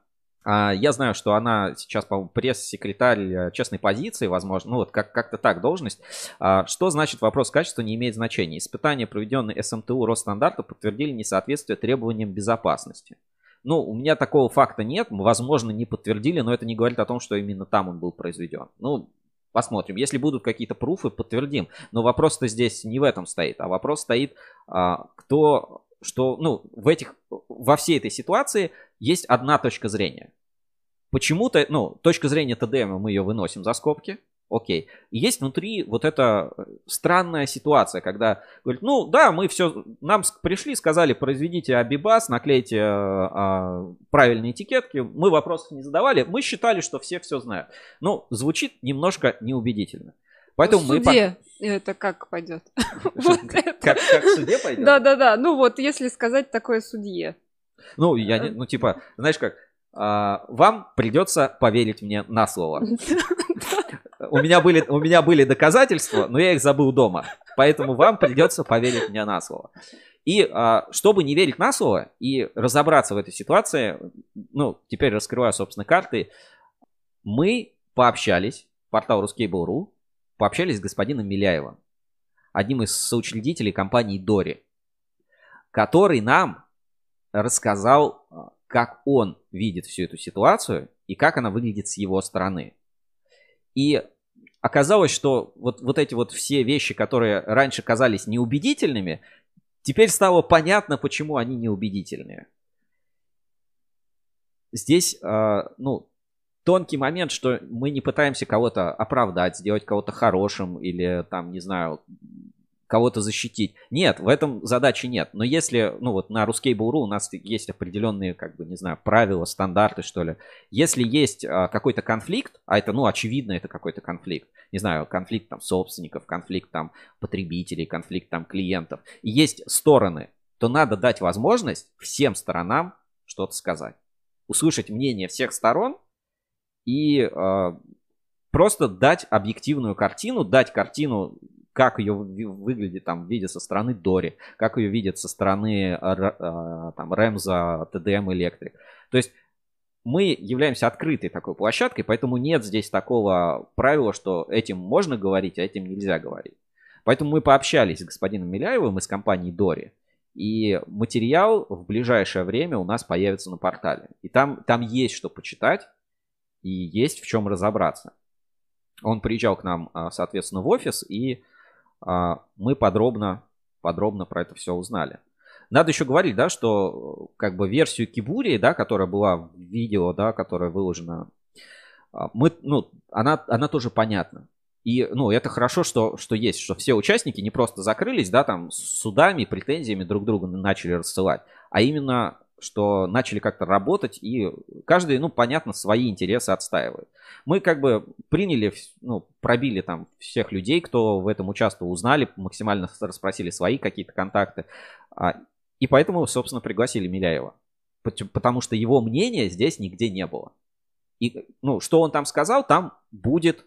я знаю, что она сейчас, по-моему, пресс-секретарь э, честной позиции, возможно, ну вот как- как-то так должность. А, что значит вопрос качества не имеет значения? Испытания, проведенные СМТУ Росстандарта, подтвердили несоответствие требованиям безопасности. Ну, у меня такого факта нет, возможно, не подтвердили, но это не говорит о том, что именно там он был произведен. Ну, посмотрим. Если будут какие-то пруфы, подтвердим. Но вопрос-то здесь не в этом стоит, а вопрос стоит, а, кто, что, ну, в этих, во всей этой ситуации есть одна точка зрения. Почему-то, ну, точка зрения ТДМ, мы ее выносим за скобки, окей. И есть внутри вот эта э, странная ситуация, когда говорят, ну да, мы все, нам пришли, сказали, произведите Абибас, наклейте э, э, правильные этикетки, мы вопросов не задавали, мы считали, что все все знают. Ну, звучит немножко неубедительно. Поэтому в суде мы... это как пойдет? Как в суде пойдет? Да-да-да, ну вот если сказать такое судье. Ну, я не, ну типа, знаешь как, а, вам придется поверить мне на слово. У меня, были, у меня были доказательства, но я их забыл дома. Поэтому вам придется поверить мне на слово. И а, чтобы не верить на слово и разобраться в этой ситуации, ну, теперь раскрываю, собственно, карты, мы пообщались, портал Ruskable.ru, пообщались с господином Миляевым, одним из соучредителей компании Дори, который нам рассказал а, как он видит всю эту ситуацию и как она выглядит с его стороны. И оказалось, что вот, вот эти вот все вещи, которые раньше казались неубедительными, теперь стало понятно, почему они неубедительные. Здесь, э, ну, тонкий момент, что мы не пытаемся кого-то оправдать, сделать кого-то хорошим или там, не знаю, кого-то защитить. Нет, в этом задачи нет. Но если, ну вот на Ruskable.ru у нас есть определенные, как бы, не знаю, правила, стандарты, что ли. Если есть а, какой-то конфликт, а это, ну, очевидно, это какой-то конфликт, не знаю, конфликт там собственников, конфликт там потребителей, конфликт там клиентов, и есть стороны, то надо дать возможность всем сторонам что-то сказать. Услышать мнение всех сторон и э, просто дать объективную картину, дать картину как ее выглядит там видят со стороны Дори, как ее видят со стороны э, э, там Рэмза, TDM Electric. То есть мы являемся открытой такой площадкой, поэтому нет здесь такого правила, что этим можно говорить, а этим нельзя говорить. Поэтому мы пообщались с господином Миляевым из компании Дори. И материал в ближайшее время у нас появится на портале. И там, там есть что почитать и есть в чем разобраться. Он приезжал к нам, а, соответственно, в офис, и мы подробно, подробно про это все узнали. Надо еще говорить, да, что как бы версию Кибури, да, которая была в видео, да, которая выложена, а, мы, ну, она, она тоже понятна. И, ну, это хорошо, что, что есть, что все участники не просто закрылись, да, там, с судами, претензиями друг друга начали рассылать, а именно, что начали как-то работать, и каждый, ну, понятно, свои интересы отстаивает. Мы как бы приняли, ну, пробили там всех людей, кто в этом участвовал, узнали, максимально расспросили свои какие-то контакты, а, и поэтому, собственно, пригласили Миляева. Потому что его мнения здесь нигде не было. И, ну, что он там сказал, там будет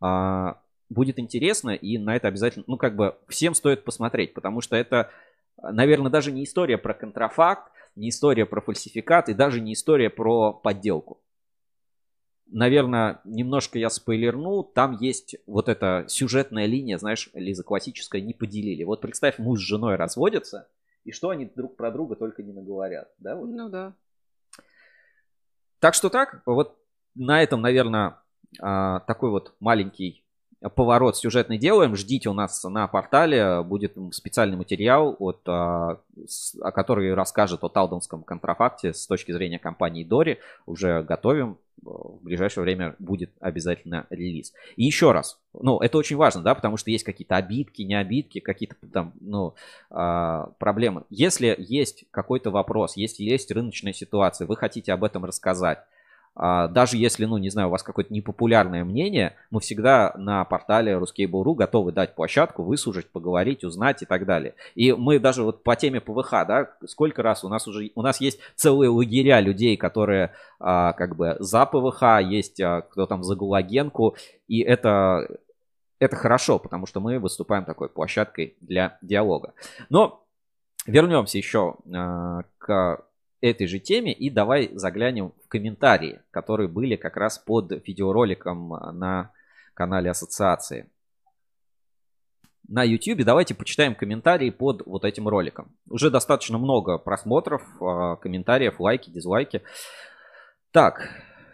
а, будет интересно, и на это обязательно, ну, как бы всем стоит посмотреть, потому что это, наверное, даже не история про контрафакт, не история про фальсификат и даже не история про подделку. Наверное, немножко я спойлерну, там есть вот эта сюжетная линия, знаешь, Лиза, классическая, не поделили. Вот представь, муж с женой разводятся, и что они друг про друга только не наговорят, да? Вот. Ну да. Так что так, вот на этом, наверное, а, такой вот маленький поворот сюжетный делаем. Ждите у нас на портале. Будет специальный материал, от, а, который расскажет о талдонском контрафакте с точки зрения компании Дори. Уже готовим. В ближайшее время будет обязательно релиз. И еще раз, ну, это очень важно, да, потому что есть какие-то обидки, не обидки, какие-то там, ну, э, проблемы. Если есть какой-то вопрос, если есть рыночная ситуация, вы хотите об этом рассказать, а, даже если, ну, не знаю, у вас какое-то непопулярное мнение, мы всегда на портале Ruskable.ru готовы дать площадку, выслушать, поговорить, узнать и так далее. И мы даже вот по теме ПВХ, да, сколько раз у нас уже, у нас есть целые лагеря людей, которые а, как бы за ПВХ, есть а, кто там за Гулагенку, и это, это хорошо, потому что мы выступаем такой площадкой для диалога. Но вернемся еще а, к этой же теме и давай заглянем в комментарии, которые были как раз под видеороликом на канале ассоциации. На YouTube давайте почитаем комментарии под вот этим роликом. Уже достаточно много просмотров, а, комментариев, лайки, дизлайки. Так,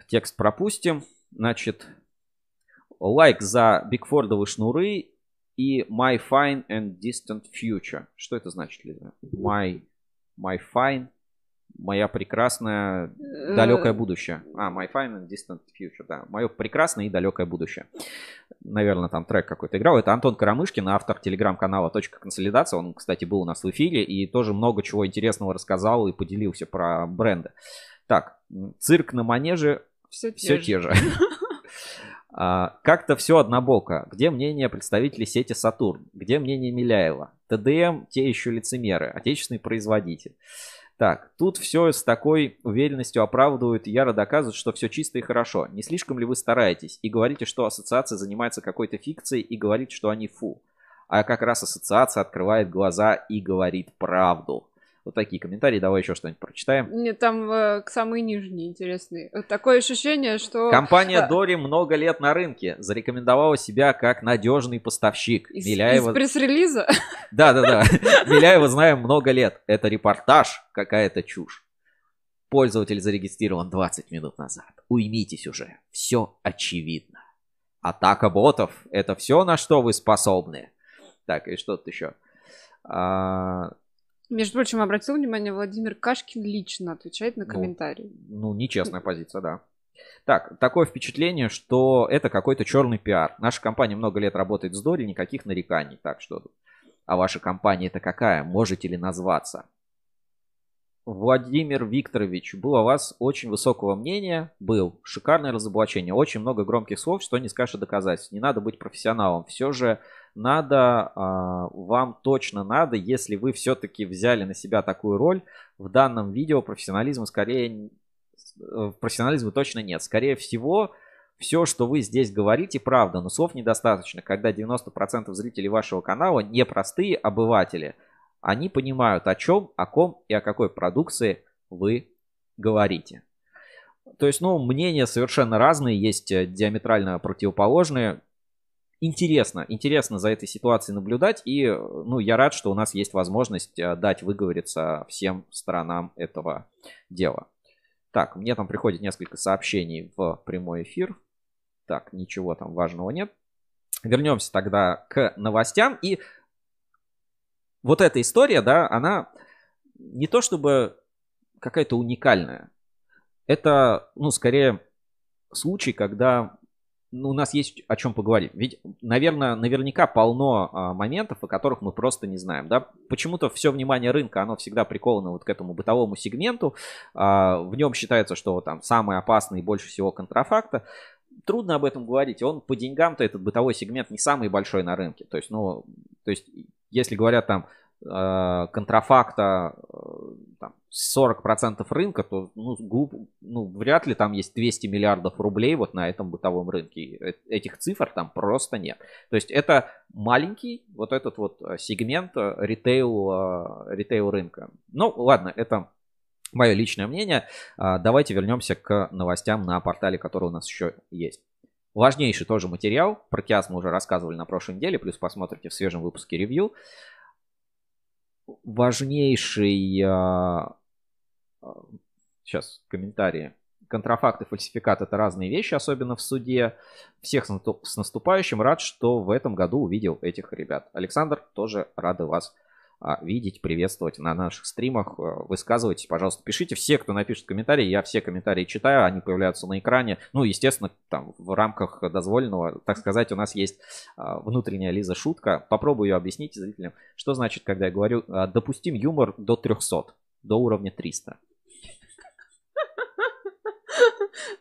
текст пропустим. Значит, лайк за Бигфордовые шнуры и My Fine and Distant Future. Что это значит, Лиза? My, my Fine Моя прекрасная э, далекое будущее. А, My Fine and Distant Future, да. Мое прекрасное и далекое будущее. Наверное, там трек какой-то играл. Это Антон Карамышкин, автор телеграм-канала «Точка консолидации». Он, кстати, был у нас в эфире и тоже много чего интересного рассказал и поделился про бренды. Так, цирк на манеже все те, все те же. А, как-то все однобоко. Где мнение представителей сети Сатурн? Где мнение Миляева? ТДМ те еще лицемеры, отечественный производитель. Так, тут все с такой уверенностью оправдывают и яро доказывают, что все чисто и хорошо. Не слишком ли вы стараетесь и говорите, что ассоциация занимается какой-то фикцией и говорите, что они фу? А как раз ассоциация открывает глаза и говорит правду. Вот такие комментарии. Давай еще что-нибудь прочитаем. Мне там э, самые нижние интересные. Такое ощущение, что... Компания Дори много лет на рынке. Зарекомендовала себя как надежный поставщик. Из, Миляева... из пресс-релиза? Да-да-да. Миляева знаем много лет. Это репортаж, какая-то чушь. Пользователь зарегистрирован 20 минут назад. Уймитесь уже. Все очевидно. Атака ботов – это все, на что вы способны. Так, и что тут еще? А, между прочим, обратил внимание, Владимир Кашкин лично отвечает на ну, комментарии. Ну, ну нечестная позиция, да. Так, такое впечатление, что это какой-то черный пиар. Наша компания много лет работает с Дори, никаких нареканий. Так что, а ваша компания это какая? Можете ли назваться? Владимир Викторович, был о вас очень высокого мнения. Был. Шикарное разоблачение. Очень много громких слов, что не скажешь доказательств. Не надо быть профессионалом. Все же надо, а, вам точно надо, если вы все-таки взяли на себя такую роль, в данном видео профессионализма скорее, э, профессионализма точно нет. Скорее всего, все, что вы здесь говорите, правда, но слов недостаточно, когда 90% зрителей вашего канала не простые обыватели. Они понимают, о чем, о ком и о какой продукции вы говорите. То есть, ну, мнения совершенно разные, есть э, диаметрально противоположные. Интересно, интересно за этой ситуацией наблюдать, и, ну, я рад, что у нас есть возможность э, дать выговориться всем сторонам этого дела. Так, мне там приходит несколько сообщений в прямой эфир. Так, ничего там важного нет. Вернемся тогда к новостям. И вот эта история, да, она не то чтобы какая-то уникальная. Это, ну, скорее случай, когда у нас есть о чем поговорить. Ведь, наверное, наверняка полно а, моментов, о которых мы просто не знаем. Да? Почему-то все внимание рынка, оно всегда приковано вот к этому бытовому сегменту. А, в нем считается, что там самый опасный и больше всего контрафакта. Трудно об этом говорить. Он по деньгам-то этот бытовой сегмент не самый большой на рынке. То есть, ну, то есть, если говорят там Э, контрафакта э, там, 40% рынка, то ну, глуп, ну, вряд ли там есть 200 миллиардов рублей вот на этом бытовом рынке. Э, этих цифр там просто нет. То есть это маленький вот этот вот сегмент ритейл, ритейл рынка. Ну ладно, это мое личное мнение. Давайте вернемся к новостям на портале, который у нас еще есть. Важнейший тоже материал. Про Киас мы уже рассказывали на прошлой неделе, плюс посмотрите в свежем выпуске ревью важнейший... Сейчас комментарии. Контрафакт и фальсификат это разные вещи, особенно в суде. Всех с наступающим. Рад, что в этом году увидел этих ребят. Александр, тоже рады вас а, видеть, приветствовать на наших стримах. Э, высказывайтесь, пожалуйста, пишите. Все, кто напишет комментарии, я все комментарии читаю, они появляются на экране. Ну, естественно, там в рамках дозволенного, так сказать, у нас есть а, внутренняя Лиза шутка. Попробую ее объяснить зрителям, что значит, когда я говорю а, допустим юмор до 300, до уровня 300.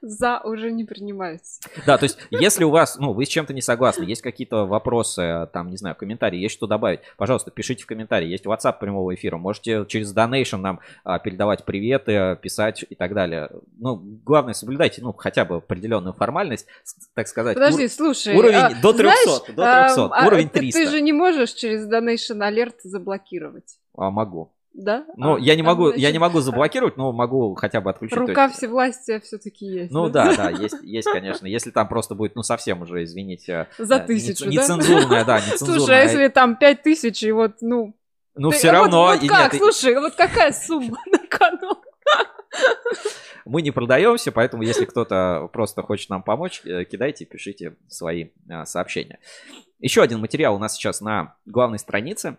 За уже не принимается. Да, то есть, если у вас, ну, вы с чем-то не согласны, есть какие-то вопросы, там, не знаю, комментарии, есть что добавить, пожалуйста, пишите в комментарии. Есть WhatsApp прямого эфира. Можете через Donation нам а, передавать приветы, писать и так далее. Ну, главное, соблюдайте, ну, хотя бы определенную формальность, так сказать. Подожди, ур- слушай. Уровень а, до 300, знаешь, до 300, а, уровень 300. Ты, ты же не можешь через Donation Alert заблокировать. А, могу. Да? Ну, а, я не могу, значит... я не могу заблокировать, но могу хотя бы отключить. Рука есть... всевластия все-таки есть. Ну да, да, есть, есть, конечно. Если там просто будет, ну совсем уже, извините. За э, тысячу, не, да? Нецензурная, да, нецензурная. Слушай, а если там пять тысяч, и вот, ну... Ну ты, все равно... Вот, вот как, нет, слушай, вот какая сумма на кону? Мы не продаемся, поэтому если кто-то просто хочет нам помочь, э, кидайте, пишите свои а, сообщения. Еще один материал у нас сейчас на главной странице.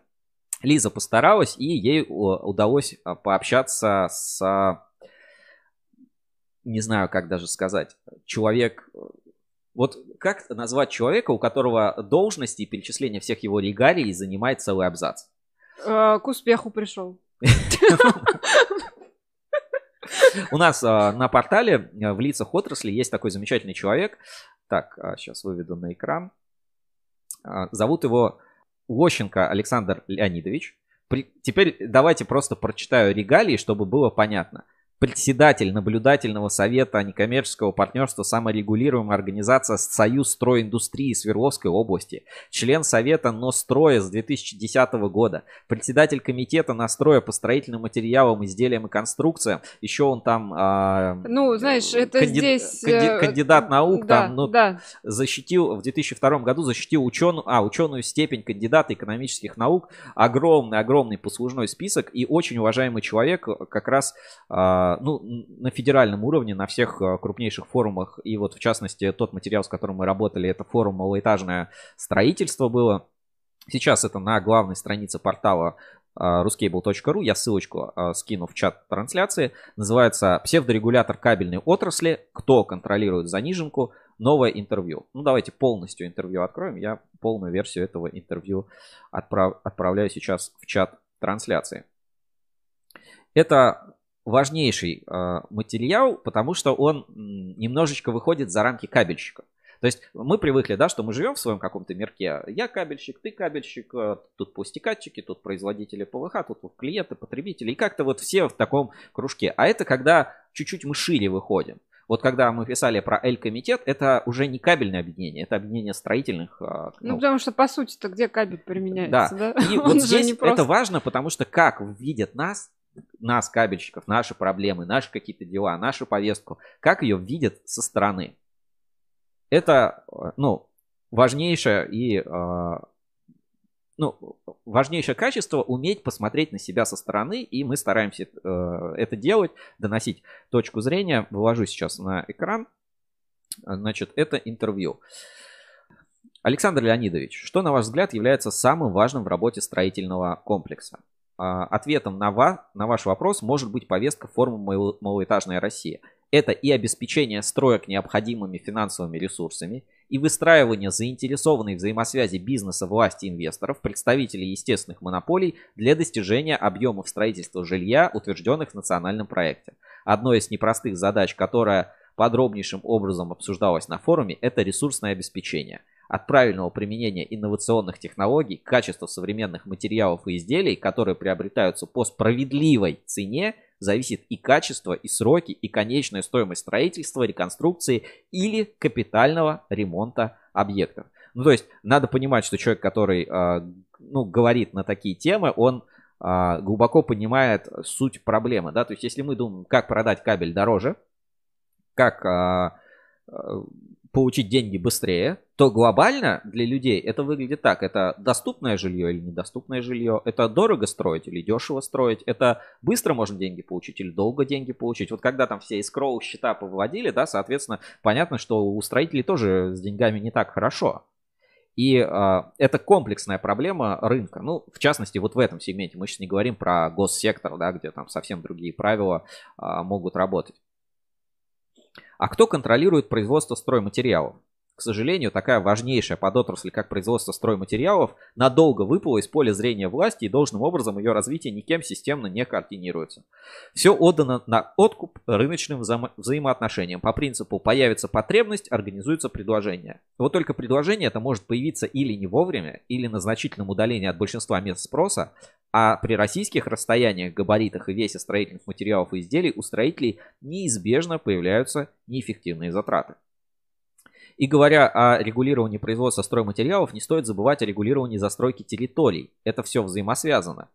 Лиза постаралась, и ей удалось а, пообщаться с, не знаю, как даже сказать, человек... Вот как назвать человека, у которого должности и перечисление всех его регалий занимает целый абзац? К успеху пришел. У нас на портале в лицах отрасли есть такой замечательный человек. Так, сейчас выведу на экран. Зовут его Лощенко Александр Леонидович. Теперь давайте просто прочитаю регалии, чтобы было понятно председатель наблюдательного совета некоммерческого партнерства саморегулируемая организация Союз стройиндустрии Свердловской области, член совета Ностроя с 2010 года, председатель комитета настроя по строительным материалам, изделиям и конструкциям. Еще он там... А, ну, знаешь, это канди... здесь... Канди... Э, кандидат наук да, там, ну, да. защитил в 2002 году защитил ученую, а, ученую степень кандидата экономических наук. Огромный-огромный послужной список и очень уважаемый человек как раз а, ну, на федеральном уровне, на всех э, крупнейших форумах, и вот в частности тот материал, с которым мы работали, это форум «Малоэтажное строительство» было. Сейчас это на главной странице портала э, ruscable.ru, я ссылочку э, скину в чат трансляции, называется «Псевдорегулятор кабельной отрасли. Кто контролирует заниженку? Новое интервью». Ну, давайте полностью интервью откроем, я полную версию этого интервью отправ... отправляю сейчас в чат трансляции. Это важнейший э, материал, потому что он немножечко выходит за рамки кабельщика. То есть мы привыкли, да, что мы живем в своем каком-то мирке. Я кабельщик, ты кабельщик, э, тут пустякатчики, тут производители ПВХ, тут клиенты, потребители. И как-то вот все в таком кружке. А это когда чуть-чуть мы шире выходим. Вот когда мы писали про L-комитет, это уже не кабельное объединение, это объединение строительных. Э, ну, ну потому что по сути-то где кабель применяется, да? да? И вот здесь это важно, потому что как видят нас нас, кабельщиков, наши проблемы, наши какие-то дела, нашу повестку, как ее видят со стороны. Это, ну, важнейшее и э, ну, важнейшее качество уметь посмотреть на себя со стороны, и мы стараемся э, это делать, доносить точку зрения. Вывожу сейчас на экран. Значит, это интервью. Александр Леонидович, что, на ваш взгляд, является самым важным в работе строительного комплекса? А, ответом на, ва, на ваш вопрос может быть повестка формы малоэтажная Россия. Это и обеспечение строек необходимыми финансовыми ресурсами, и выстраивание заинтересованной взаимосвязи бизнеса, власти, инвесторов, представителей естественных монополий для достижения объемов строительства жилья, утвержденных в национальном проекте. Одной из непростых задач, которая подробнейшим образом обсуждалась на форуме, это ресурсное обеспечение – от правильного применения инновационных технологий, качества современных материалов и изделий, которые приобретаются по справедливой цене, зависит и качество, и сроки, и конечная стоимость строительства, реконструкции или капитального ремонта объектов. Ну, то есть, надо понимать, что человек, который а, ну, говорит на такие темы, он а, глубоко понимает суть проблемы. Да? То есть, если мы думаем, как продать кабель дороже, как а, получить деньги быстрее, то глобально для людей это выглядит так. Это доступное жилье или недоступное жилье. Это дорого строить или дешево строить. Это быстро можно деньги получить или долго деньги получить. Вот когда там все искроу счета повыводили, да, соответственно, понятно, что у строителей тоже с деньгами не так хорошо. И э, это комплексная проблема рынка. Ну, в частности, вот в этом сегменте. Мы сейчас не говорим про госсектор, да, где там совсем другие правила э, могут работать. А кто контролирует производство стройматериалов? К сожалению, такая важнейшая подотрасль, как производство стройматериалов, надолго выпала из поля зрения власти и должным образом ее развитие никем системно не координируется. Все отдано на откуп рыночным вза взаимоотношениям. По принципу появится потребность, организуется предложение. Вот только предложение это может появиться или не вовремя, или на значительном удалении от большинства мест спроса, а при российских расстояниях, габаритах и весе строительных материалов и изделий у строителей неизбежно появляются неэффективные затраты. И говоря о регулировании производства стройматериалов, не стоит забывать о регулировании застройки территорий. Это все взаимосвязано.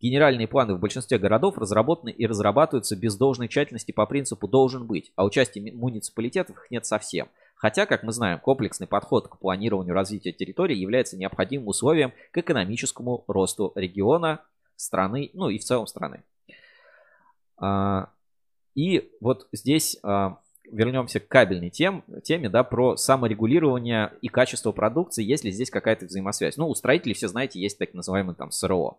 Генеральные планы в большинстве городов разработаны и разрабатываются без должной тщательности по принципу «должен быть», а участия муниципалитетов их нет совсем. Хотя, как мы знаем, комплексный подход к планированию развития территории является необходимым условием к экономическому росту региона, страны, ну и в целом страны. А, и вот здесь а, вернемся к кабельной тем, теме, да, про саморегулирование и качество продукции, есть ли здесь какая-то взаимосвязь. Ну, у строителей, все знаете, есть так называемый там СРО.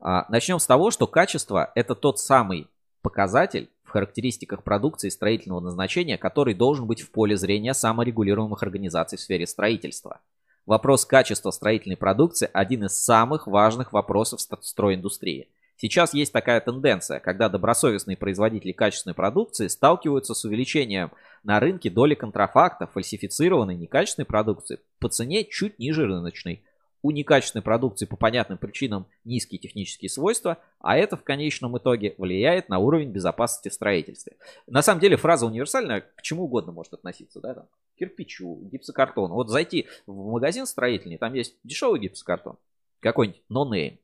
А, начнем с того, что качество – это тот самый показатель в характеристиках продукции строительного назначения, который должен быть в поле зрения саморегулируемых организаций в сфере строительства. Вопрос качества строительной продукции – один из самых важных вопросов стройиндустрии – Сейчас есть такая тенденция, когда добросовестные производители качественной продукции сталкиваются с увеличением на рынке доли контрафакта, фальсифицированной некачественной продукции по цене чуть ниже рыночной. У некачественной продукции по понятным причинам низкие технические свойства, а это в конечном итоге влияет на уровень безопасности в строительстве. На самом деле фраза универсальная к чему угодно может относиться, да, там, к кирпичу, гипсокартону. Вот зайти в магазин строительный, там есть дешевый гипсокартон, какой-нибудь no-name,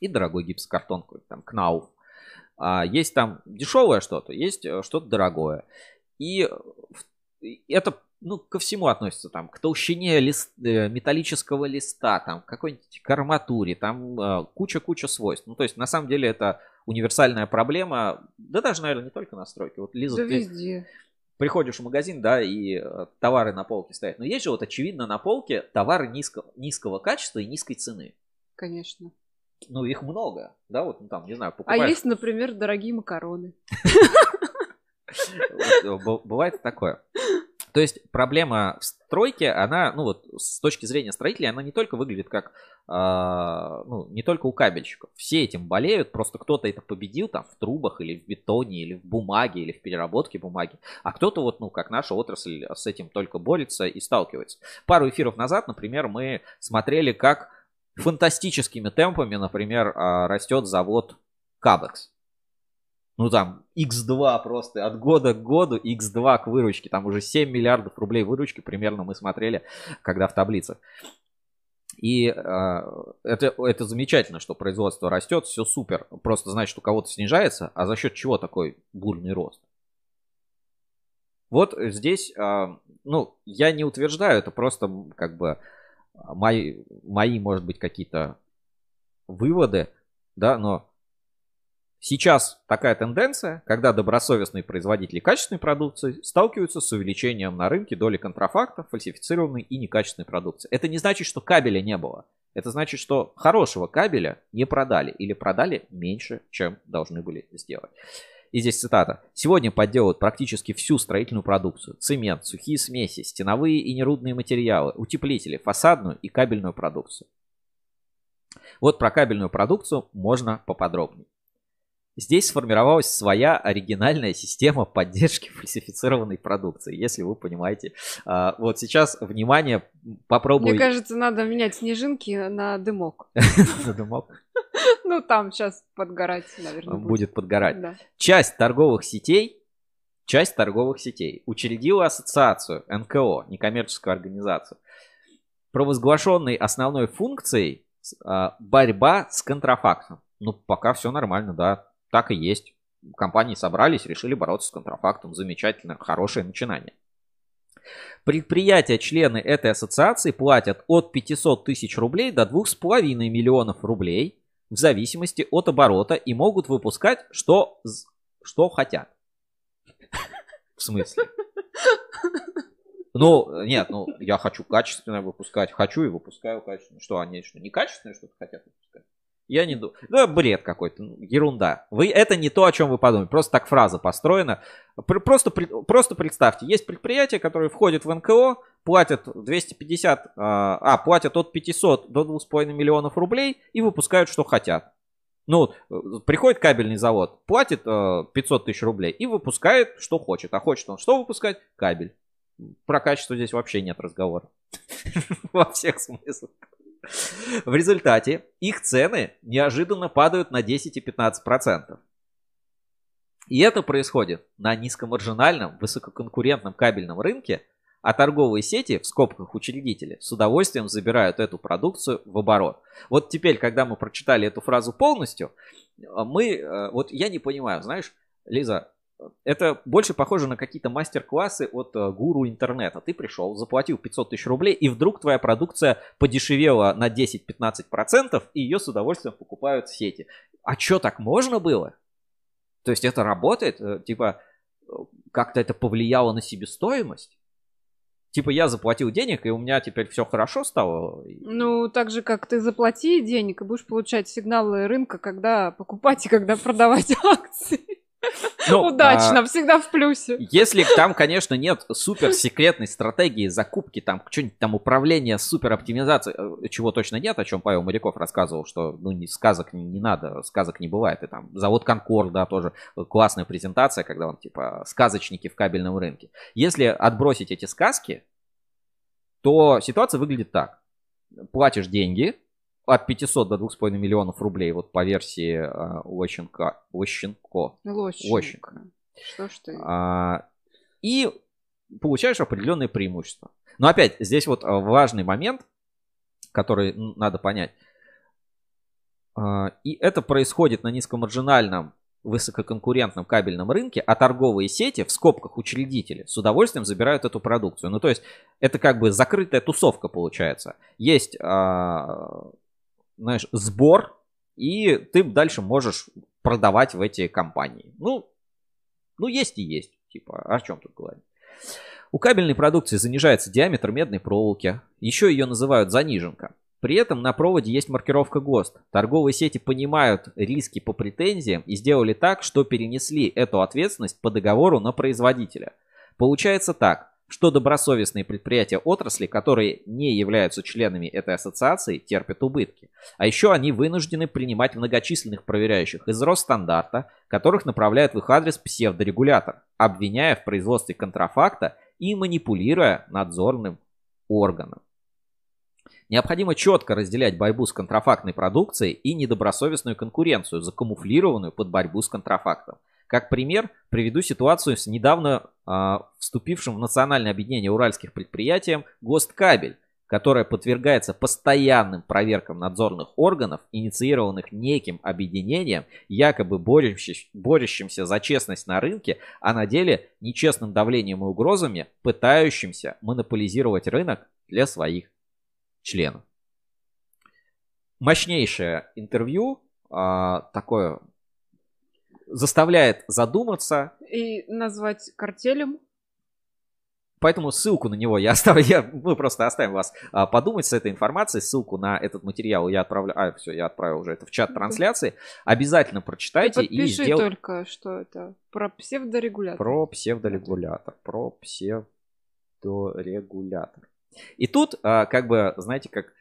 и дорогой гипсокартон, там, Кнауф. А, есть там дешевое что-то, есть э, что-то дорогое. И это ну, ко всему относится, там, к толщине лист, э, металлического листа, там, какой-нибудь к арматуре, там э, куча-куча свойств. Ну, то есть, на самом деле, это универсальная проблема, да даже, наверное, не только на стройке. Вот, Лиза, да ты везде. приходишь в магазин, да, и товары на полке стоят. Но есть же вот, очевидно, на полке товары низкого, низкого качества и низкой цены. Конечно. Ну, их много, да, вот, ну, там, не знаю, а покупаешь... А есть, например, дорогие макароны. Бывает такое. То есть проблема в стройке, она, ну вот, с точки зрения строителей, она не только выглядит как, э, ну, не только у кабельщиков. Все этим болеют, просто кто-то это победил там в трубах или в бетоне, или в бумаге, или в переработке бумаги. А кто-то вот, ну, как наша отрасль с этим только борется и сталкивается. Пару эфиров назад, например, мы смотрели, как фантастическими темпами, например, а, растет завод Кабекс. Ну там X2 просто от года к году X2 к выручке. Там уже 7 миллиардов рублей выручки примерно мы смотрели, когда в таблицах. И э, это, это замечательно, что производство растет, все супер. Просто значит, у кого-то снижается, а за счет чего такой бурный рост? Вот здесь, а, ну, я не утверждаю, это просто как бы мои, мои может быть, какие-то выводы, да, но сейчас такая тенденция, когда добросовестные производители качественной продукции сталкиваются с увеличением на рынке доли контрафакта, фальсифицированной и некачественной продукции. Это не значит, что кабеля не было. Это значит, что хорошего кабеля не продали или продали меньше, чем должны были сделать. И здесь цитата. Сегодня подделывают практически всю строительную продукцию. Цемент, сухие смеси, стеновые и нерудные материалы, утеплители, фасадную и кабельную продукцию. Вот про кабельную продукцию можно поподробнее. Здесь сформировалась своя оригинальная система поддержки фальсифицированной продукции, если вы понимаете. А, вот сейчас, внимание, попробую... Мне кажется, надо менять снежинки на дымок. На дымок? Ну, там сейчас подгорать, наверное, будет. подгорать. Часть торговых сетей часть торговых сетей учредила ассоциацию НКО, некоммерческую организацию, провозглашенной основной функцией а, борьба с контрафактом. Ну, пока все нормально, да, так и есть. Компании собрались, решили бороться с контрафактом. Замечательно, хорошее начинание. Предприятия, члены этой ассоциации платят от 500 тысяч рублей до 2,5 миллионов рублей в зависимости от оборота и могут выпускать что, что хотят. В смысле? Ну, нет, ну, я хочу качественно выпускать, хочу и выпускаю качественно. Что, они что, некачественное что-то хотят выпускать? Я не думаю. Ну, бред какой-то, ну, ерунда. Вы, это не то, о чем вы подумали. Просто так фраза построена. Просто, просто представьте, есть предприятия, которые входят в НКО, платят 250, а, а платят от 500 до 2,5 миллионов рублей и выпускают, что хотят. Ну, приходит кабельный завод, платит 500 э, тысяч рублей и выпускает, что хочет. А хочет он что выпускать? Кабель. Про качество здесь вообще нет разговора. Во всех смыслах. В результате их цены неожиданно падают на 10 и 15%. И это происходит на низкомаржинальном, высококонкурентном кабельном рынке, а торговые сети, в скобках учредители, с удовольствием забирают эту продукцию в оборот. Вот теперь, когда мы прочитали эту фразу полностью, мы, э, вот я не понимаю, знаешь, Лиза, это больше похоже на какие-то мастер-классы от э, гуру интернета. Ты пришел, заплатил 500 тысяч рублей, и вдруг твоя продукция подешевела на 10-15%, и ее с удовольствием покупают сети. А что, так можно было? То есть это работает? Э, типа, э, как-то это повлияло на себестоимость? Типа я заплатил денег, и у меня теперь все хорошо стало. Ну, так же, как ты заплати денег, и будешь получать сигналы рынка, когда покупать и когда продавать акции. Ну, Удачно, а, всегда в плюсе. Если там, конечно, нет супер секретной стратегии закупки, там что-нибудь там управления, супер оптимизации, э, чего точно нет, о чем Павел Моряков рассказывал, что ну не сказок не, не надо, сказок не бывает. И там завод Конкорд, да, тоже классная презентация, когда он типа сказочники в кабельном рынке. Если отбросить эти сказки, то ситуация выглядит так. Платишь деньги, от 500 до 2,5 миллионов рублей, вот по версии э, Лощенко. Лощенко. Лощенко. Что ж ты? А, и получаешь определенные преимущества. Но опять, здесь вот а, важный момент, который надо понять. А, и это происходит на низкомаржинальном высококонкурентном кабельном рынке, а торговые сети, в скобках учредители, с удовольствием забирают эту продукцию. Ну, то есть, это как бы закрытая тусовка получается. Есть знаешь, сбор, и ты дальше можешь продавать в эти компании. Ну, ну есть и есть. Типа, о чем тут говорить? У кабельной продукции занижается диаметр медной проволоки. Еще ее называют заниженка. При этом на проводе есть маркировка ГОСТ. Торговые сети понимают риски по претензиям и сделали так, что перенесли эту ответственность по договору на производителя. Получается так что добросовестные предприятия отрасли, которые не являются членами этой ассоциации, терпят убытки. А еще они вынуждены принимать многочисленных проверяющих из Росстандарта, которых направляет в их адрес псевдорегулятор, обвиняя в производстве контрафакта и манипулируя надзорным органом. Необходимо четко разделять борьбу с контрафактной продукцией и недобросовестную конкуренцию, закамуфлированную под борьбу с контрафактом. Как пример приведу ситуацию с недавно э, вступившим в национальное объединение уральских предприятием Госткабель, которая подвергается постоянным проверкам надзорных органов, инициированных неким объединением, якобы борющимся, борющимся за честность на рынке, а на деле нечестным давлением и угрозами, пытающимся монополизировать рынок для своих членов. Мощнейшее интервью, а, такое заставляет задуматься. И назвать картелем Поэтому ссылку на него я оставлю, я, мы просто оставим вас а, подумать с этой информацией, ссылку на этот материал я отправлю, а, все, я отправил уже это в чат трансляции, обязательно прочитайте и сделайте. только, что это, про псевдорегулятор. Про псевдорегулятор, про псевдорегулятор. И тут, а, как бы, знаете, как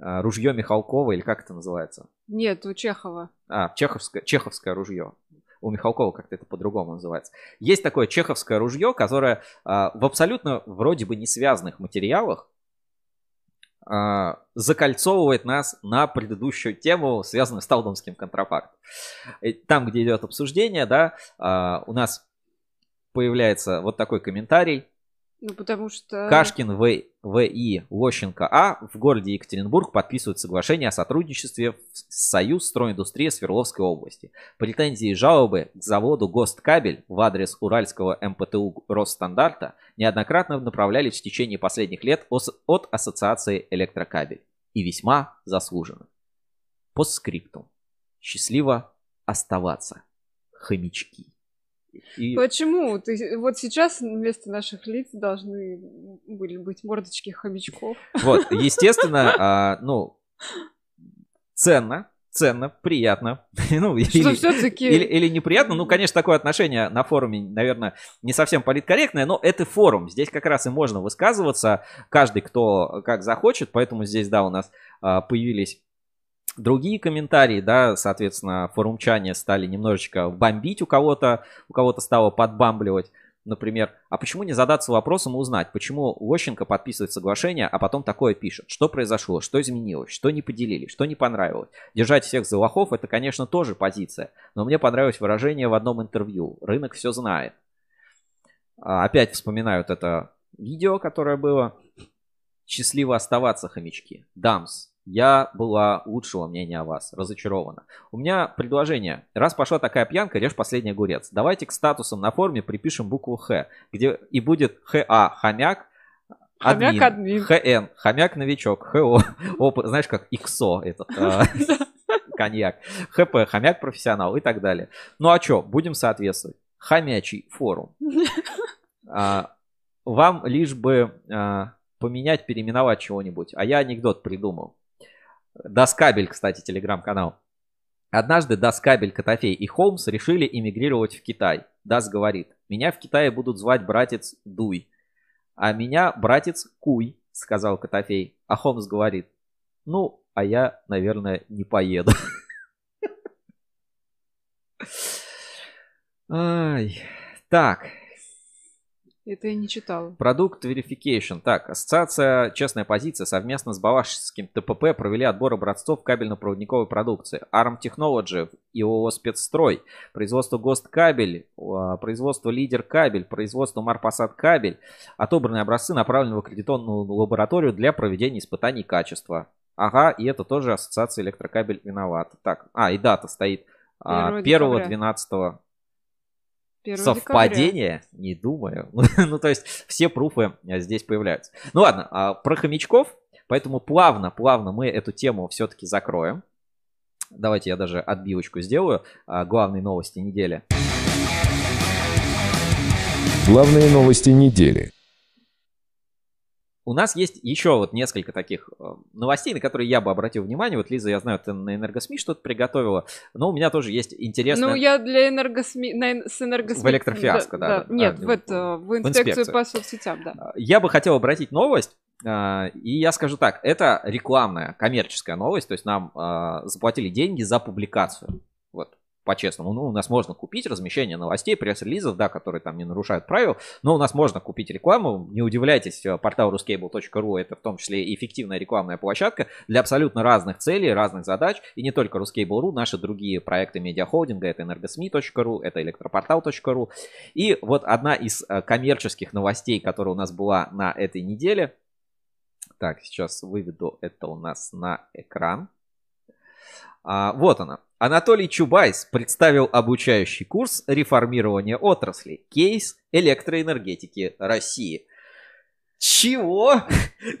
а, ружье Михалкова, или как это называется? Нет, у Чехова. А, чеховское, чеховское ружье у Михалкова как-то это по-другому называется. Есть такое чеховское ружье, которое а, в абсолютно вроде бы не связанных материалах а, закольцовывает нас на предыдущую тему, связанную с Талдомским контрафактом. Там, где идет обсуждение, да, а, у нас появляется вот такой комментарий. Ну, потому что... Кашкин В. В.И. Лощенко А. в городе Екатеринбург подписывают соглашение о сотрудничестве с Союз стройиндустрии Свердловской области. Претензии и жалобы к заводу Госткабель в адрес Уральского МПТУ Росстандарта неоднократно направлялись в течение последних лет от Ассоциации Электрокабель. И весьма заслуженно. По скрипту. Счастливо оставаться. Хомячки. И... Почему? Ты, вот сейчас вместо наших лиц должны были быть мордочки хомячков. Вот, естественно, а, ну, ценно, ценно, приятно. ну, Что или, все-таки... Или, или неприятно. Ну, конечно, такое отношение на форуме, наверное, не совсем политкорректное, но это форум. Здесь как раз и можно высказываться. Каждый, кто как захочет. Поэтому здесь, да, у нас а, появились Другие комментарии, да, соответственно, форумчане стали немножечко бомбить у кого-то, у кого-то стало подбамбливать. Например, а почему не задаться вопросом и узнать, почему Лощенко подписывает соглашение, а потом такое пишет? Что произошло? Что изменилось? Что не поделили? Что не понравилось? Держать всех за лохов – это, конечно, тоже позиция. Но мне понравилось выражение в одном интервью. Рынок все знает. А, опять вспоминают это видео, которое было. Счастливо оставаться, хомячки. Дамс, я была лучшего мнения о вас, разочарована. У меня предложение. Раз пошла такая пьянка, режь последний огурец. Давайте к статусам на форме припишем букву Х, где и будет ХА, хомяк, Хомяк админ. ХН, хомяк новичок, ХО, оп, знаешь как ИКСО этот а, коньяк, ХП, хомяк профессионал и так далее. Ну а что, будем соответствовать. Хомячий форум. А, вам лишь бы а, поменять, переименовать чего-нибудь. А я анекдот придумал. Доскабель, кстати, телеграм-канал. Однажды Доскабель, Котофей и Холмс решили эмигрировать в Китай. Дас говорит, меня в Китае будут звать братец Дуй. А меня братец Куй, сказал Котофей. А Холмс говорит, ну, а я, наверное, не поеду. Ай. Так, это я не читал. Продукт Verification. Так, ассоциация «Честная позиция» совместно с Бавашским ТПП провели отбор образцов кабельно-проводниковой продукции. ARM Technology, ИОО «Спецстрой», производство ГОСТ Кабель, а, производство Лидер Кабель, производство Марпасад Кабель. Отобранные образцы направлены в аккредитованную лабораторию для проведения испытаний качества. Ага, и это тоже ассоциация электрокабель виновата. Так, а, и дата стоит 1-12 Совпадение? Декабря. Не думаю. ну, то есть все пруфы э, здесь появляются. Ну ладно, а про хомячков, поэтому плавно, плавно мы эту тему все-таки закроем. Давайте я даже отбивочку сделаю. А, главные новости недели. Главные новости недели. У нас есть еще вот несколько таких э, новостей, на которые я бы обратил внимание. Вот, Лиза, я знаю, ты на Энергосми что-то приготовила, но у меня тоже есть интересное... Ну, я для Энергосми... На... с Энергосми... В электрофиаско, да. да, да. Нет, а, в, это, в инспекцию в инспекцию. по соцсетям, да. А, я бы хотел обратить новость, а, и я скажу так, это рекламная, коммерческая новость, то есть нам заплатили деньги за публикацию. По-честному. Ну, у нас можно купить размещение новостей, пресс-релизов, да, которые там не нарушают правил, но у нас можно купить рекламу. Не удивляйтесь, э, портал ruscable.ru это в том числе эффективная рекламная площадка для абсолютно разных целей, разных задач, и не только ruscable.ru, наши другие проекты медиахолдинга, это energosmi.ru, это электропортал.ру. И вот одна из э, коммерческих новостей, которая у нас была на этой неделе, Так, сейчас выведу это у нас на экран. А, вот она. Анатолий Чубайс представил обучающий курс реформирования отрасли «Кейс электроэнергетики России». Чего?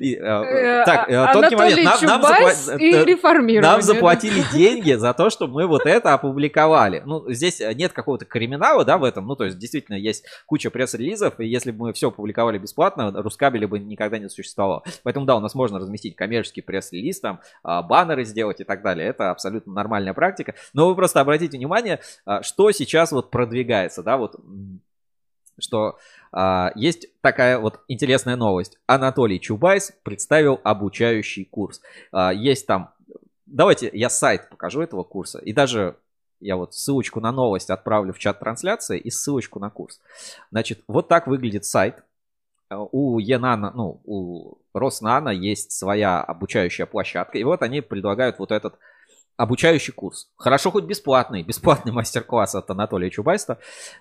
Э, так, а, тонкий момент. Нам, заплатили, нам заплатили деньги за то, чтобы мы вот это опубликовали. Ну, здесь нет какого-то криминала, да, в этом. Ну, то есть, действительно, есть куча пресс-релизов, и если бы мы все опубликовали бесплатно, Рускабеля бы никогда не существовало. Поэтому, да, у нас можно разместить коммерческий пресс-релиз, там, а, баннеры сделать и так далее. Это абсолютно нормальная практика. Но вы просто обратите внимание, а, что сейчас вот продвигается, да, вот что а, есть такая вот интересная новость. Анатолий Чубайс представил обучающий курс. А, есть там... Давайте я сайт покажу этого курса. И даже я вот ссылочку на новость отправлю в чат трансляции и ссылочку на курс. Значит, вот так выглядит сайт. У Енана, ну, у Роснана есть своя обучающая площадка. И вот они предлагают вот этот обучающий курс. Хорошо хоть бесплатный. Бесплатный мастер-класс от Анатолия Чубайса.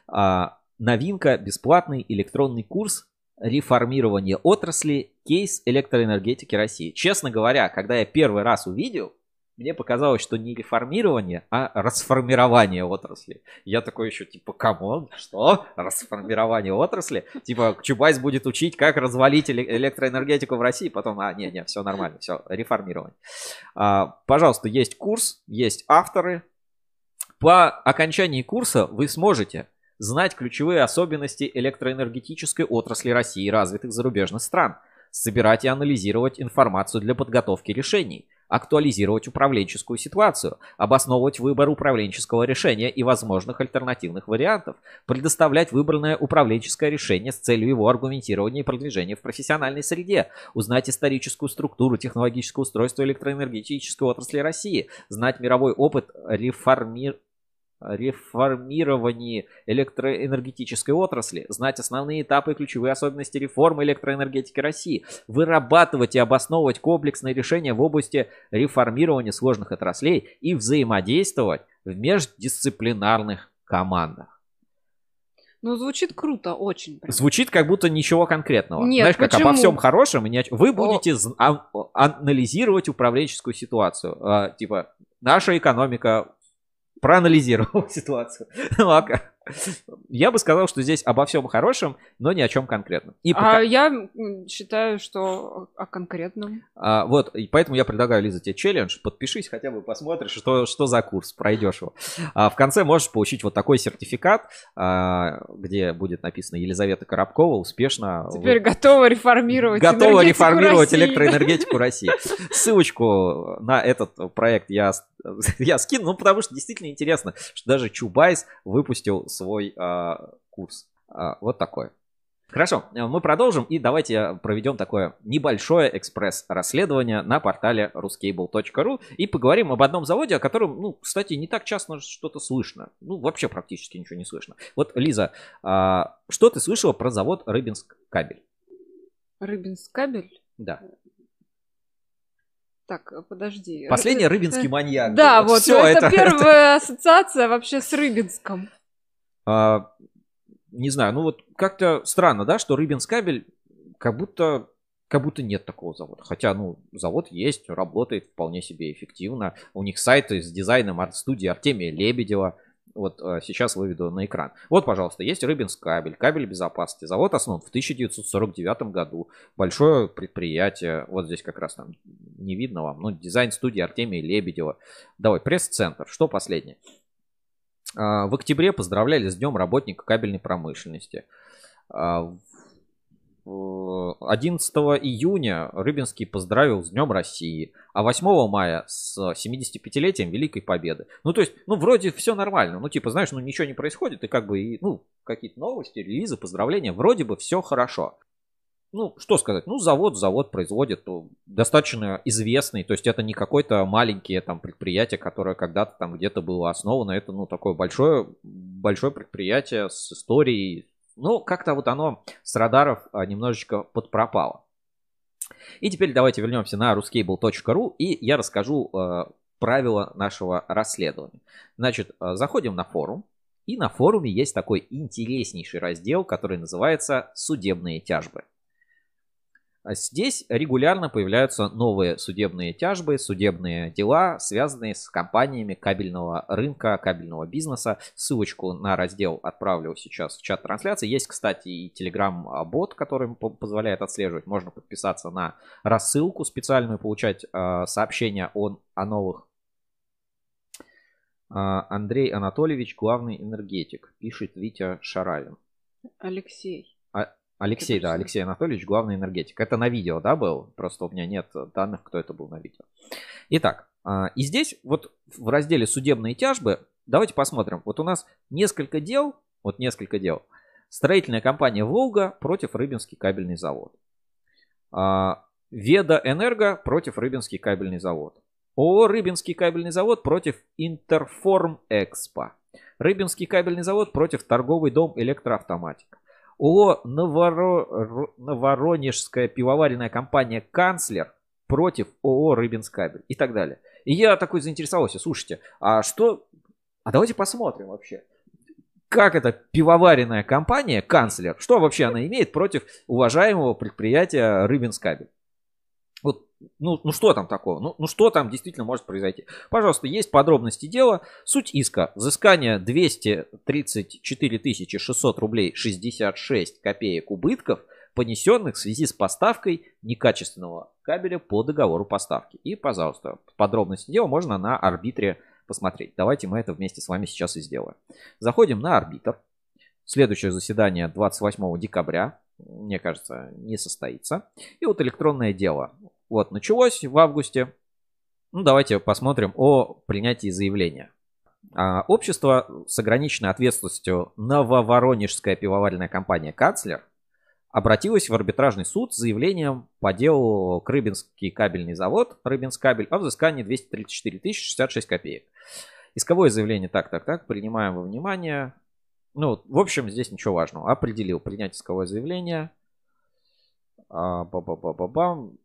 А, Новинка, бесплатный электронный курс реформирование отрасли кейс электроэнергетики России. Честно говоря, когда я первый раз увидел, мне показалось, что не реформирование, а расформирование отрасли. Я такой еще, типа, come on, что? Расформирование отрасли? Типа, Чубайс будет учить, как развалить электроэнергетику в России, потом, а, не-не, все нормально, все, реформирование. А, пожалуйста, есть курс, есть авторы. По окончании курса вы сможете знать ключевые особенности электроэнергетической отрасли России и развитых зарубежных стран, собирать и анализировать информацию для подготовки решений, актуализировать управленческую ситуацию, обосновывать выбор управленческого решения и возможных альтернативных вариантов, предоставлять выбранное управленческое решение с целью его аргументирования и продвижения в профессиональной среде, узнать историческую структуру технологического устройства электроэнергетической отрасли России, знать мировой опыт реформирования реформировании электроэнергетической отрасли, знать основные этапы и ключевые особенности реформы электроэнергетики России, вырабатывать и обосновывать комплексные решения в области реформирования сложных отраслей и взаимодействовать в междисциплинарных командах. Ну, звучит круто, очень. Прям. Звучит как будто ничего конкретного. Нет, Знаешь, почему? как обо всем хорошем, вы будете О... Анализировать управленческую ситуацию. А, типа, наша экономика проанализировал ситуацию. Ну, а я бы сказал, что здесь обо всем хорошем, но ни о чем конкретном. И пока... А я считаю, что о конкретном. А, вот, и поэтому я предлагаю, Лиза, тебе челлендж. Подпишись, хотя бы посмотришь, что, что за курс, пройдешь его. А в конце можешь получить вот такой сертификат, а, где будет написано Елизавета Коробкова успешно... Теперь готова реформировать Готова реформировать России. электроэнергетику России. Ссылочку на этот проект я, я скину, ну, потому что действительно интересно, что даже Чубайс выпустил свой а, курс. А, вот такой. Хорошо, э, мы продолжим и давайте проведем такое небольшое экспресс-расследование на портале ruscable.ru и поговорим об одном заводе, о котором, ну, кстати, не так часто что-то слышно. Ну, вообще практически ничего не слышно. Вот, Лиза, что ты слышала про завод Рыбинск кабель? Рыбинск кабель? Да. Так, подожди. Последний рыбинский маньяк. Да, вот, Все, это, это первая ассоциация вообще с Рыбинском. А, не знаю, ну вот как-то странно, да, что Рыбинскабель как будто как будто нет такого завода. Хотя, ну, завод есть, работает вполне себе эффективно. У них сайты с дизайном арт-студии Артемия Лебедева. Вот а, сейчас выведу на экран. Вот, пожалуйста, есть Рыбинск кабель, кабель безопасности. Завод основан в 1949 году. Большое предприятие. Вот здесь как раз там не видно вам. Ну, дизайн студии Артемия Лебедева. Давай, пресс-центр. Что последнее? А, в октябре поздравляли с Днем работника кабельной промышленности. 11 а, июня Рыбинский поздравил с Днем России, а 8 мая с 75-летием Великой Победы. Ну, то есть, ну, вроде все нормально. Ну, типа, знаешь, ну, ничего не происходит, и как бы, ну, какие-то новости, релизы, поздравления, вроде бы все хорошо ну, что сказать, ну, завод, завод производит достаточно известный, то есть это не какое-то маленькое там предприятие, которое когда-то там где-то было основано, это, ну, такое большое, большое предприятие с историей, ну, как-то вот оно с радаров а, немножечко подпропало. И теперь давайте вернемся на ruscable.ru и я расскажу э, правила нашего расследования. Значит, э, заходим на форум, и на форуме есть такой интереснейший раздел, который называется «Судебные тяжбы». А здесь регулярно появляются новые судебные тяжбы, судебные дела, связанные с компаниями кабельного рынка, кабельного бизнеса. Ссылочку на раздел отправлю сейчас в чат трансляции. Есть, кстати, и Telegram-бот, который позволяет отслеживать. Можно подписаться на рассылку специальную, получать э, сообщения о, о новых. Э, Андрей Анатольевич, главный энергетик, пишет Витя Шаравин. Алексей. Алексей, да, Алексей Анатольевич, главный энергетик. Это на видео, да, был? Просто у меня нет данных, кто это был на видео. Итак, а, и здесь вот в разделе судебные тяжбы, давайте посмотрим. Вот у нас несколько дел, вот несколько дел. Строительная компания «Волга» против Рыбинский кабельный завод. А, Веда Энерго против Рыбинский кабельный завод. ООО «Рыбинский кабельный завод» против Интерформ Экспо. Рыбинский кабельный завод против торговый дом электроавтоматика. ООО Новоро... Новоронежская пивоваренная компания «Канцлер» против ООО «Рыбинскабель» и так далее. И я такой заинтересовался, слушайте, а что... А давайте посмотрим вообще. Как эта пивоваренная компания «Канцлер», что вообще она имеет против уважаемого предприятия «Рыбинскабель»? Ну, ну что там такого? Ну, ну что там действительно может произойти? Пожалуйста, есть подробности дела. Суть иска. Взыскание 234 600 рублей 66 копеек убытков, понесенных в связи с поставкой некачественного кабеля по договору поставки. И, пожалуйста, подробности дела можно на арбитре посмотреть. Давайте мы это вместе с вами сейчас и сделаем. Заходим на арбитр. Следующее заседание 28 декабря, мне кажется, не состоится. И вот электронное дело. Вот, началось в августе. Ну, давайте посмотрим о принятии заявления. А, общество с ограниченной ответственностью Нововоронежская пивоваренная компания «Канцлер» обратилась в арбитражный суд с заявлением по делу Крыбинский кабельный завод Рыбинскабель о взыскании 234 тысячи 66 копеек. Исковое заявление так, так, так, принимаем во внимание. Ну, в общем, здесь ничего важного. Определил принять исковое заявление. А, ба -ба -ба -ба -бам.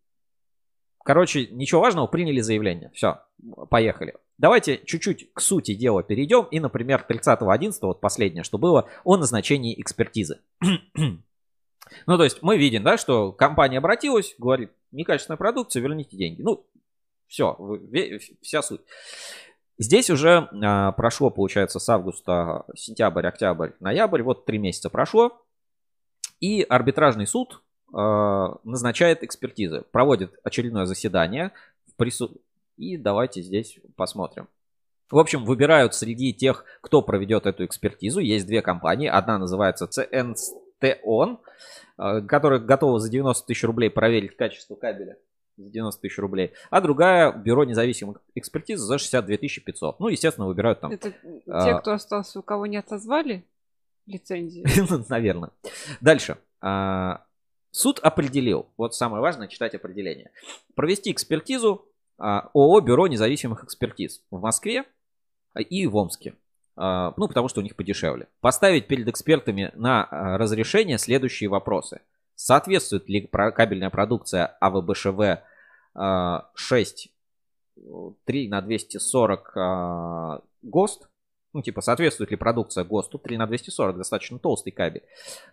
Короче, ничего важного, приняли заявление. Все, поехали. Давайте чуть-чуть к сути дела перейдем. И, например, 30.11, вот последнее, что было, о назначении экспертизы. ну, то есть мы видим, да, что компания обратилась, говорит, некачественная продукция, верните деньги. Ну, все, вся суть. Здесь уже а, прошло, получается, с августа, сентябрь, октябрь, ноябрь, вот три месяца прошло. И арбитражный суд Э, назначает экспертизы, проводит очередное заседание в прису... и давайте здесь посмотрим. В общем, выбирают среди тех, кто проведет эту экспертизу. Есть две компании. Одна называется CNSTON, э, которая готова за 90 тысяч рублей проверить качество кабеля за 90 тысяч рублей, а другая бюро независимых экспертиз за 62 500. Ну, естественно, выбирают там... Это а... те, кто остался, у кого не отозвали лицензию? Наверное. Дальше. А, Суд определил, вот самое важное читать определение, провести экспертизу а, ООО «Бюро независимых экспертиз» в Москве и в Омске. А, ну, потому что у них подешевле. Поставить перед экспертами на а, разрешение следующие вопросы. Соответствует ли кабельная продукция АВБШВ 6 3 на 240 ГОСТ ну, типа, соответствует ли продукция ГОСТу 3 на 240, достаточно толстый кабель.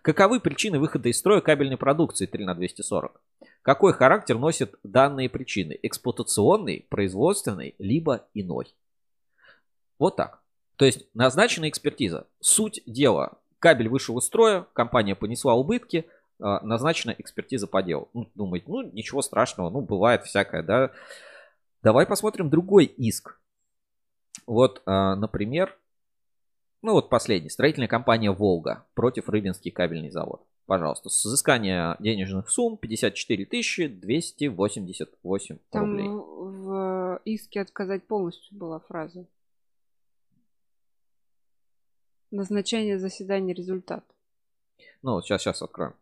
Каковы причины выхода из строя кабельной продукции 3 на 240? Какой характер носят данные причины? Эксплуатационный, производственный, либо иной? Вот так. То есть назначена экспертиза. Суть дела. Кабель вышел из строя, компания понесла убытки, а, назначена экспертиза по делу. Ну, думает, ну, ничего страшного, ну, бывает всякое, да. Давай посмотрим другой иск. Вот, а, например, ну вот последний. Строительная компания «Волга» против Рыбинский кабельный завод. Пожалуйста, созыскание денежных сумм 54 288 Там рублей. в иске отказать полностью была фраза. Назначение заседания результат. Ну, вот сейчас, сейчас откроем.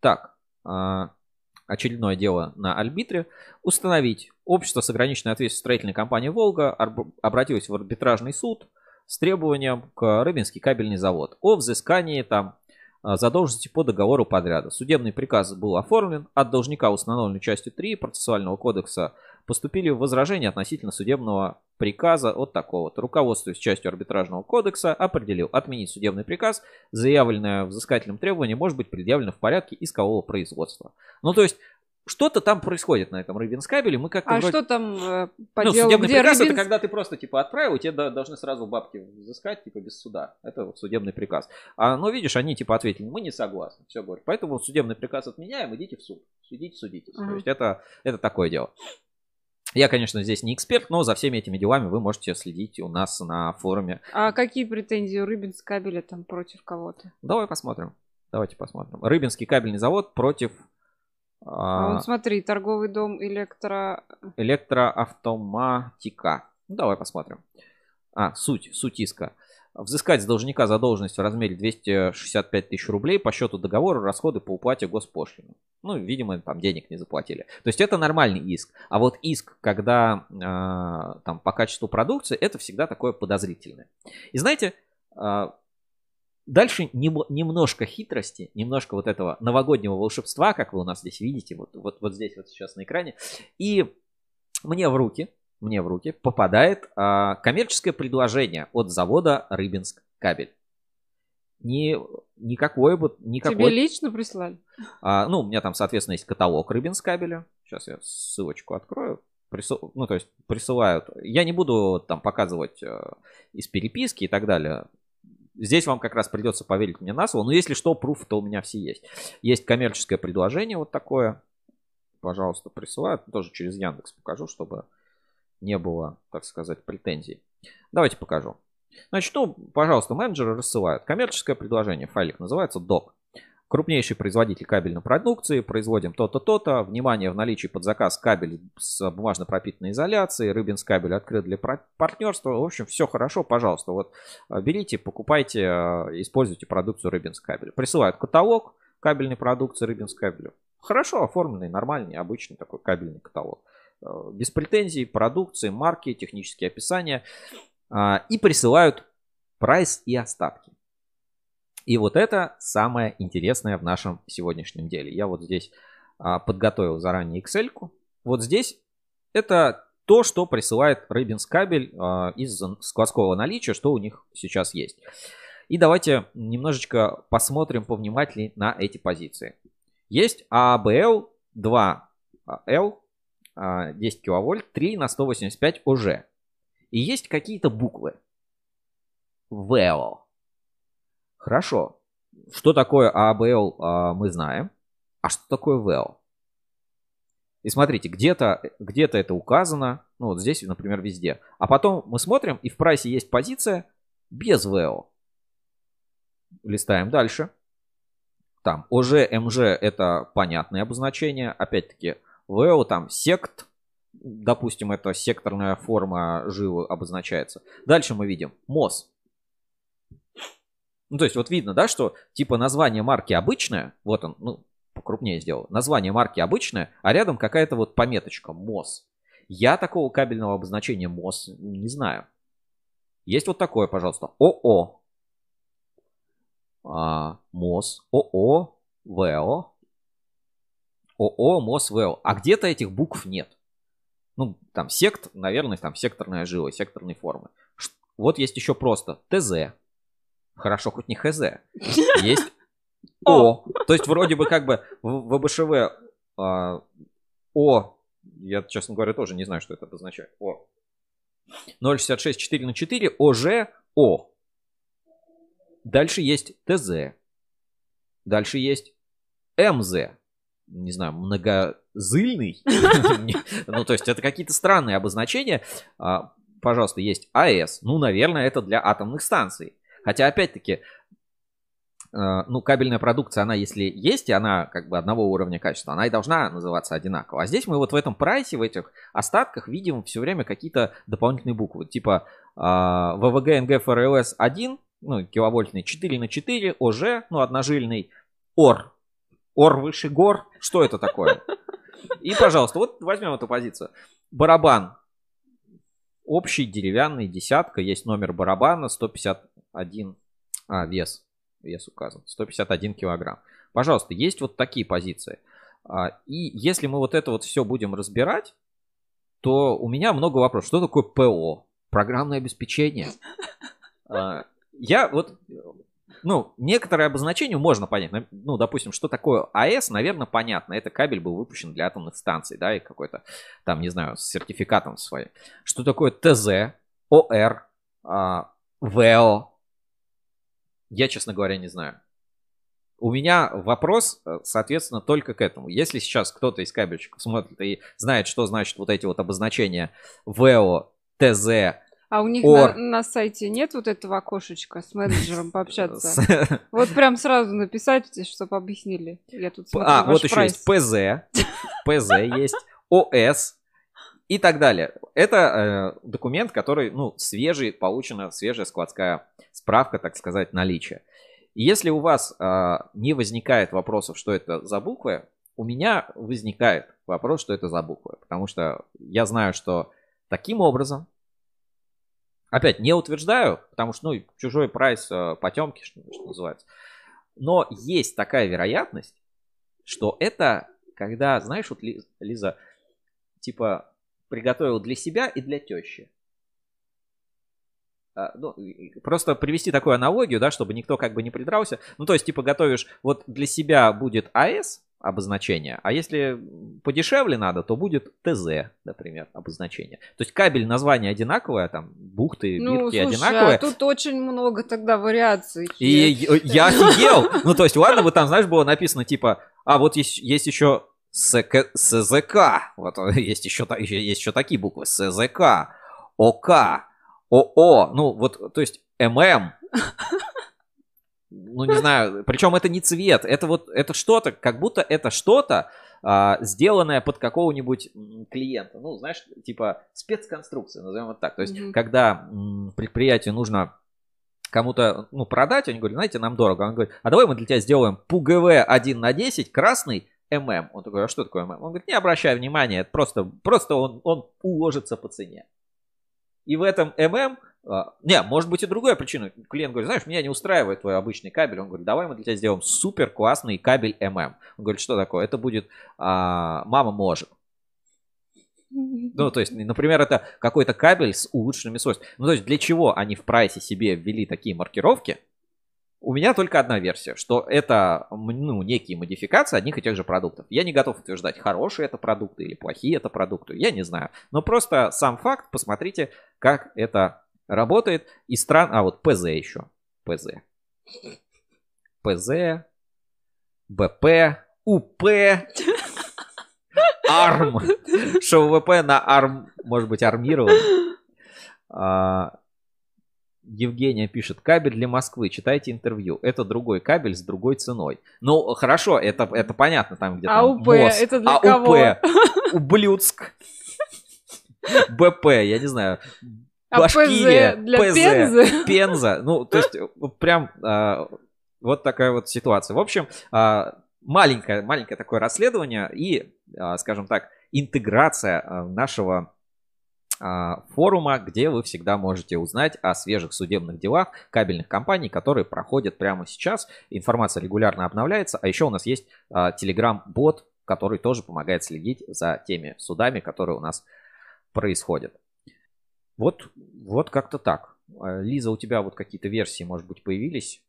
Так, а, очередное дело на арбитре. Установить. Общество с ограниченной ответственностью строительной компании «Волга» обратилось в арбитражный суд – с требованием к Рыбинский кабельный завод о взыскании там а, задолженности по договору подряда. Судебный приказ был оформлен. От должника, установленной частью 3 процессуального кодекса, поступили возражения относительно судебного приказа вот. Руководствуясь частью арбитражного кодекса, определил отменить судебный приказ, заявленное взыскательным требованием может быть предъявлено в порядке искового производства. Ну, то есть, что-то там происходит на этом Рыбинскабеле, мы как-то А вроде... что там э, по ну, делу, судебный где приказ Рыбинск... это когда ты просто типа отправил, и тебе должны сразу бабки взыскать, типа без суда. Это вот судебный приказ. А, ну, видишь, они типа ответили, мы не согласны. Все, говорят. Поэтому судебный приказ отменяем, идите в суд. Судите, судитесь. Uh-huh. То есть это, это такое дело. Я, конечно, здесь не эксперт, но за всеми этими делами вы можете следить у нас на форуме. А какие претензии у Рыбинскабеля там против кого-то? Давай посмотрим. Давайте посмотрим. Рыбинский кабельный завод против а, вот смотри, торговый дом электро... Электроавтоматика. Ну, давай посмотрим. А, суть, суть иска. Взыскать с должника задолженность в размере 265 тысяч рублей по счету договора расходы по уплате госпошлины. Ну, видимо, там денег не заплатили. То есть это нормальный иск. А вот иск, когда э, там по качеству продукции, это всегда такое подозрительное. И знаете, э, Дальше немножко хитрости, немножко вот этого новогоднего волшебства, как вы у нас здесь видите, вот, вот, вот здесь вот сейчас на экране. И мне в руки, мне в руки попадает а, коммерческое предложение от завода Рыбинск кабель. Не, никакой бы... Никакой... Тебе лично прислали? А, ну, у меня там, соответственно, есть каталог Рыбинск кабеля. Сейчас я ссылочку открою. Присыл... Ну, то есть присылают. Я не буду там показывать э, из переписки и так далее. Здесь вам как раз придется поверить мне на слово. Но если что, пруф то у меня все есть. Есть коммерческое предложение вот такое. Пожалуйста, присылают. Тоже через Яндекс покажу, чтобы не было, так сказать, претензий. Давайте покажу. Значит, ну, пожалуйста, менеджеры рассылают. Коммерческое предложение. Файлик называется doc. Крупнейший производитель кабельной продукции. Производим то-то, то-то. Внимание, в наличии под заказ кабель с бумажно пропитанной изоляцией. Рыбинс кабель открыт для партнерства. В общем, все хорошо, пожалуйста. Вот э, берите, покупайте, э, используйте продукцию Рыбинс кабель. Присылают каталог кабельной продукции Рыбинс кабелю. Хорошо оформленный, нормальный, обычный такой кабельный каталог. Э, без претензий, продукции, марки, технические описания. И присылают прайс и остатки. И вот это самое интересное в нашем сегодняшнем деле. Я вот здесь а, подготовил заранее Excel. -ку. Вот здесь это то, что присылает Рыбинс кабель а, из складского наличия, что у них сейчас есть. И давайте немножечко посмотрим повнимательнее на эти позиции. Есть ABL 2L 10 киловольт 3 на 185 ОЖ. И есть какие-то буквы. VEO. Хорошо. Что такое ABL, а, мы знаем. А что такое VL? И смотрите, где-то где это указано. Ну, вот здесь, например, везде. А потом мы смотрим, и в прайсе есть позиция без VL. Листаем дальше. Там OG, MG это понятные обозначения. Опять-таки, VL там сект. Допустим, это секторная форма жилы обозначается. Дальше мы видим MOS. Ну, то есть вот видно, да, что типа название марки обычное, вот он, ну, покрупнее сделал, название марки обычное, а рядом какая-то вот пометочка МОС. Я такого кабельного обозначения МОС не знаю. Есть вот такое, пожалуйста, ОО. А, МОС, ОО, ВО. ОО, МОС, ВО. А где-то этих букв нет. Ну, там сект, наверное, там секторная жила, секторной формы. Вот есть еще просто ТЗ. Хорошо, хоть не ХЗ. Есть О. То есть вроде бы как бы в ВБШВ а, О, я, честно говоря, тоже не знаю, что это обозначает. О. 0,66 4 на 4, ОЖ, О. Дальше есть ТЗ. Дальше есть МЗ. Не знаю, многозыльный. Ну, то есть это какие-то странные обозначения. А, пожалуйста, есть АЭС. Ну, наверное, это для атомных станций. Хотя, опять-таки, э, ну, кабельная продукция, она если есть, и она как бы одного уровня качества, она и должна называться одинаково. А здесь мы вот в этом прайсе, в этих остатках видим все время какие-то дополнительные буквы. Типа ВВГ НГ ФРЛС 1, ну, киловольтный, 4 на 4, ОЖ, ну, одножильный, ОР. ОР выше гор. Что это такое? И, пожалуйста, вот возьмем эту позицию. Барабан. Общий деревянный, десятка. Есть номер барабана, 150 1, а, вес, вес указан, 151 килограмм. Пожалуйста, есть вот такие позиции. А, и если мы вот это вот все будем разбирать, то у меня много вопросов. Что такое ПО? Программное обеспечение. А, я вот, ну, некоторые обозначения можно понять. Ну, допустим, что такое АЭС, наверное, понятно. Это кабель был выпущен для атомных станций, да, и какой-то там, не знаю, с сертификатом своим. Что такое ТЗ, ОР, а, ВЭО? Я, честно говоря, не знаю. У меня вопрос, э, соответственно, только к этому. Если сейчас кто-то из кабельщиков смотрит и знает, что значит вот эти вот обозначения ВЭО, ТЗ, а у них Or... на, на сайте нет вот этого окошечка с менеджером пообщаться? Вот прям сразу написать, чтобы объяснили. Я тут смотрю А, вот еще есть ПЗ, ПЗ есть, ОС и так далее. Это э, документ, который, ну, свежий, получена свежая складская справка, так сказать, наличия. Если у вас э, не возникает вопросов, что это за буквы, у меня возникает вопрос, что это за буквы. Потому что я знаю, что таким образом Опять не утверждаю, потому что, ну, чужой прайс э, потемки, что, что называется. Но есть такая вероятность, что это, когда, знаешь, вот Лиза, типа, приготовил для себя и для тещи. А, ну, просто привести такую аналогию, да, чтобы никто как бы не придрался. Ну, то есть, типа, готовишь, вот для себя будет АС, обозначение. А если подешевле надо, то будет ТЗ, например, обозначение. То есть кабель название одинаковое, там бухты, ну, бирки слушай, одинаковые. А тут очень много тогда вариаций. И я офигел. Ну, то есть, ладно, бы там, знаешь, было написано типа, а вот есть, есть еще СК, СЗК, вот есть еще, есть еще такие буквы, СЗК, ОК, ОО, ну вот, то есть ММ, ну не знаю, причем это не цвет, это вот, это что-то, как будто это что-то, а, сделанное под какого-нибудь клиента. Ну, знаешь, типа спецконструкция, назовем это так. То есть, mm-hmm. когда м, предприятию нужно кому-то ну, продать, они говорят, знаете, нам дорого. Он говорит, а давай мы для тебя сделаем ПУГВ 1 на 10, красный, ММ. Он такой, а что такое ММ? Он говорит, не обращай внимания, это просто, просто он, он уложится по цене. И в этом ММ не, может быть и другая причина. Клиент говорит, знаешь, меня не устраивает твой обычный кабель. Он говорит, давай мы для тебя сделаем супер классный кабель ММ. Он говорит, что такое? Это будет а, мама может. Ну, то есть, например, это какой-то кабель с улучшенными свойствами. Ну, то есть, для чего они в прайсе себе ввели такие маркировки? У меня только одна версия, что это ну, некие модификации одних и тех же продуктов. Я не готов утверждать, хорошие это продукты или плохие это продукты, я не знаю. Но просто сам факт, посмотрите, как это работает. И стран... А, вот ПЗ еще. ПЗ. ПЗ. БП. УП. АРМ. Что ВВП на АРМ может быть армирован. А, Евгения пишет, кабель для Москвы, читайте интервью. Это другой кабель с другой ценой. Ну, хорошо, это, это понятно, там где-то АУП, МОЗ. это для АУП, кого? Ублюдск. БП, я не знаю. А Башкирия, для ПЗ, Пензы? Пенза. Ну, то есть, прям а, вот такая вот ситуация. В общем, а, маленькое, маленькое такое расследование и, а, скажем так, интеграция а, нашего а, форума, где вы всегда можете узнать о свежих судебных делах кабельных компаний, которые проходят прямо сейчас. Информация регулярно обновляется, а еще у нас есть телеграм-бот, который тоже помогает следить за теми судами, которые у нас происходят. Вот, вот как-то так. А, Лиза, у тебя вот какие-то версии, может быть, появились?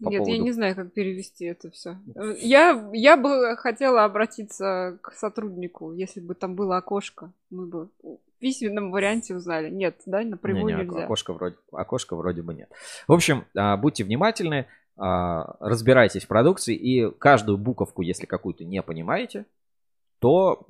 По Нет, поводу... я не знаю, как перевести это все. Я, я бы хотела обратиться к сотруднику, если бы там было окошко, мы бы в письменном варианте узнали. Нет, да, напрямую не, не, нельзя. Окошко вроде, окошко вроде бы нет. В общем, а, будьте внимательны, а, разбирайтесь в продукции и каждую буковку, если какую-то не понимаете, то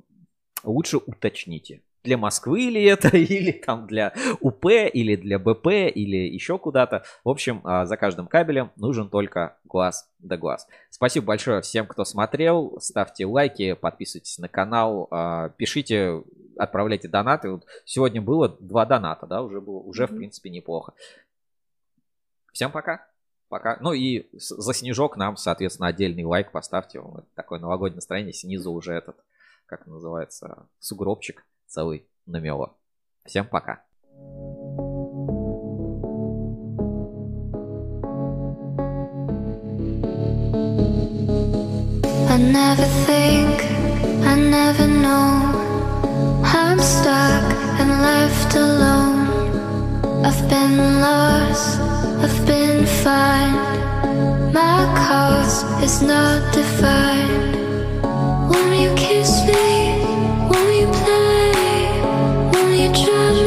лучше уточните для Москвы ли это, или там для УП, или для БП, или еще куда-то. В общем, а, за каждым кабелем нужен только глаз да глаз. Спасибо большое всем, кто смотрел. Ставьте лайки, подписывайтесь на канал, а, пишите, отправляйте донаты. Вот сегодня было два доната, да, уже было, уже в принципе неплохо. Всем пока. Пока. Ну и за снежок нам, соответственно, отдельный лайк поставьте. Такое новогоднее настроение. Снизу уже этот, как называется, сугробчик целый намело. Всем пока. I never think, I never know I'm stuck left alone. I've been lost, I've been fine. My cause is not defined. Won't you kiss me? Won't you play? you try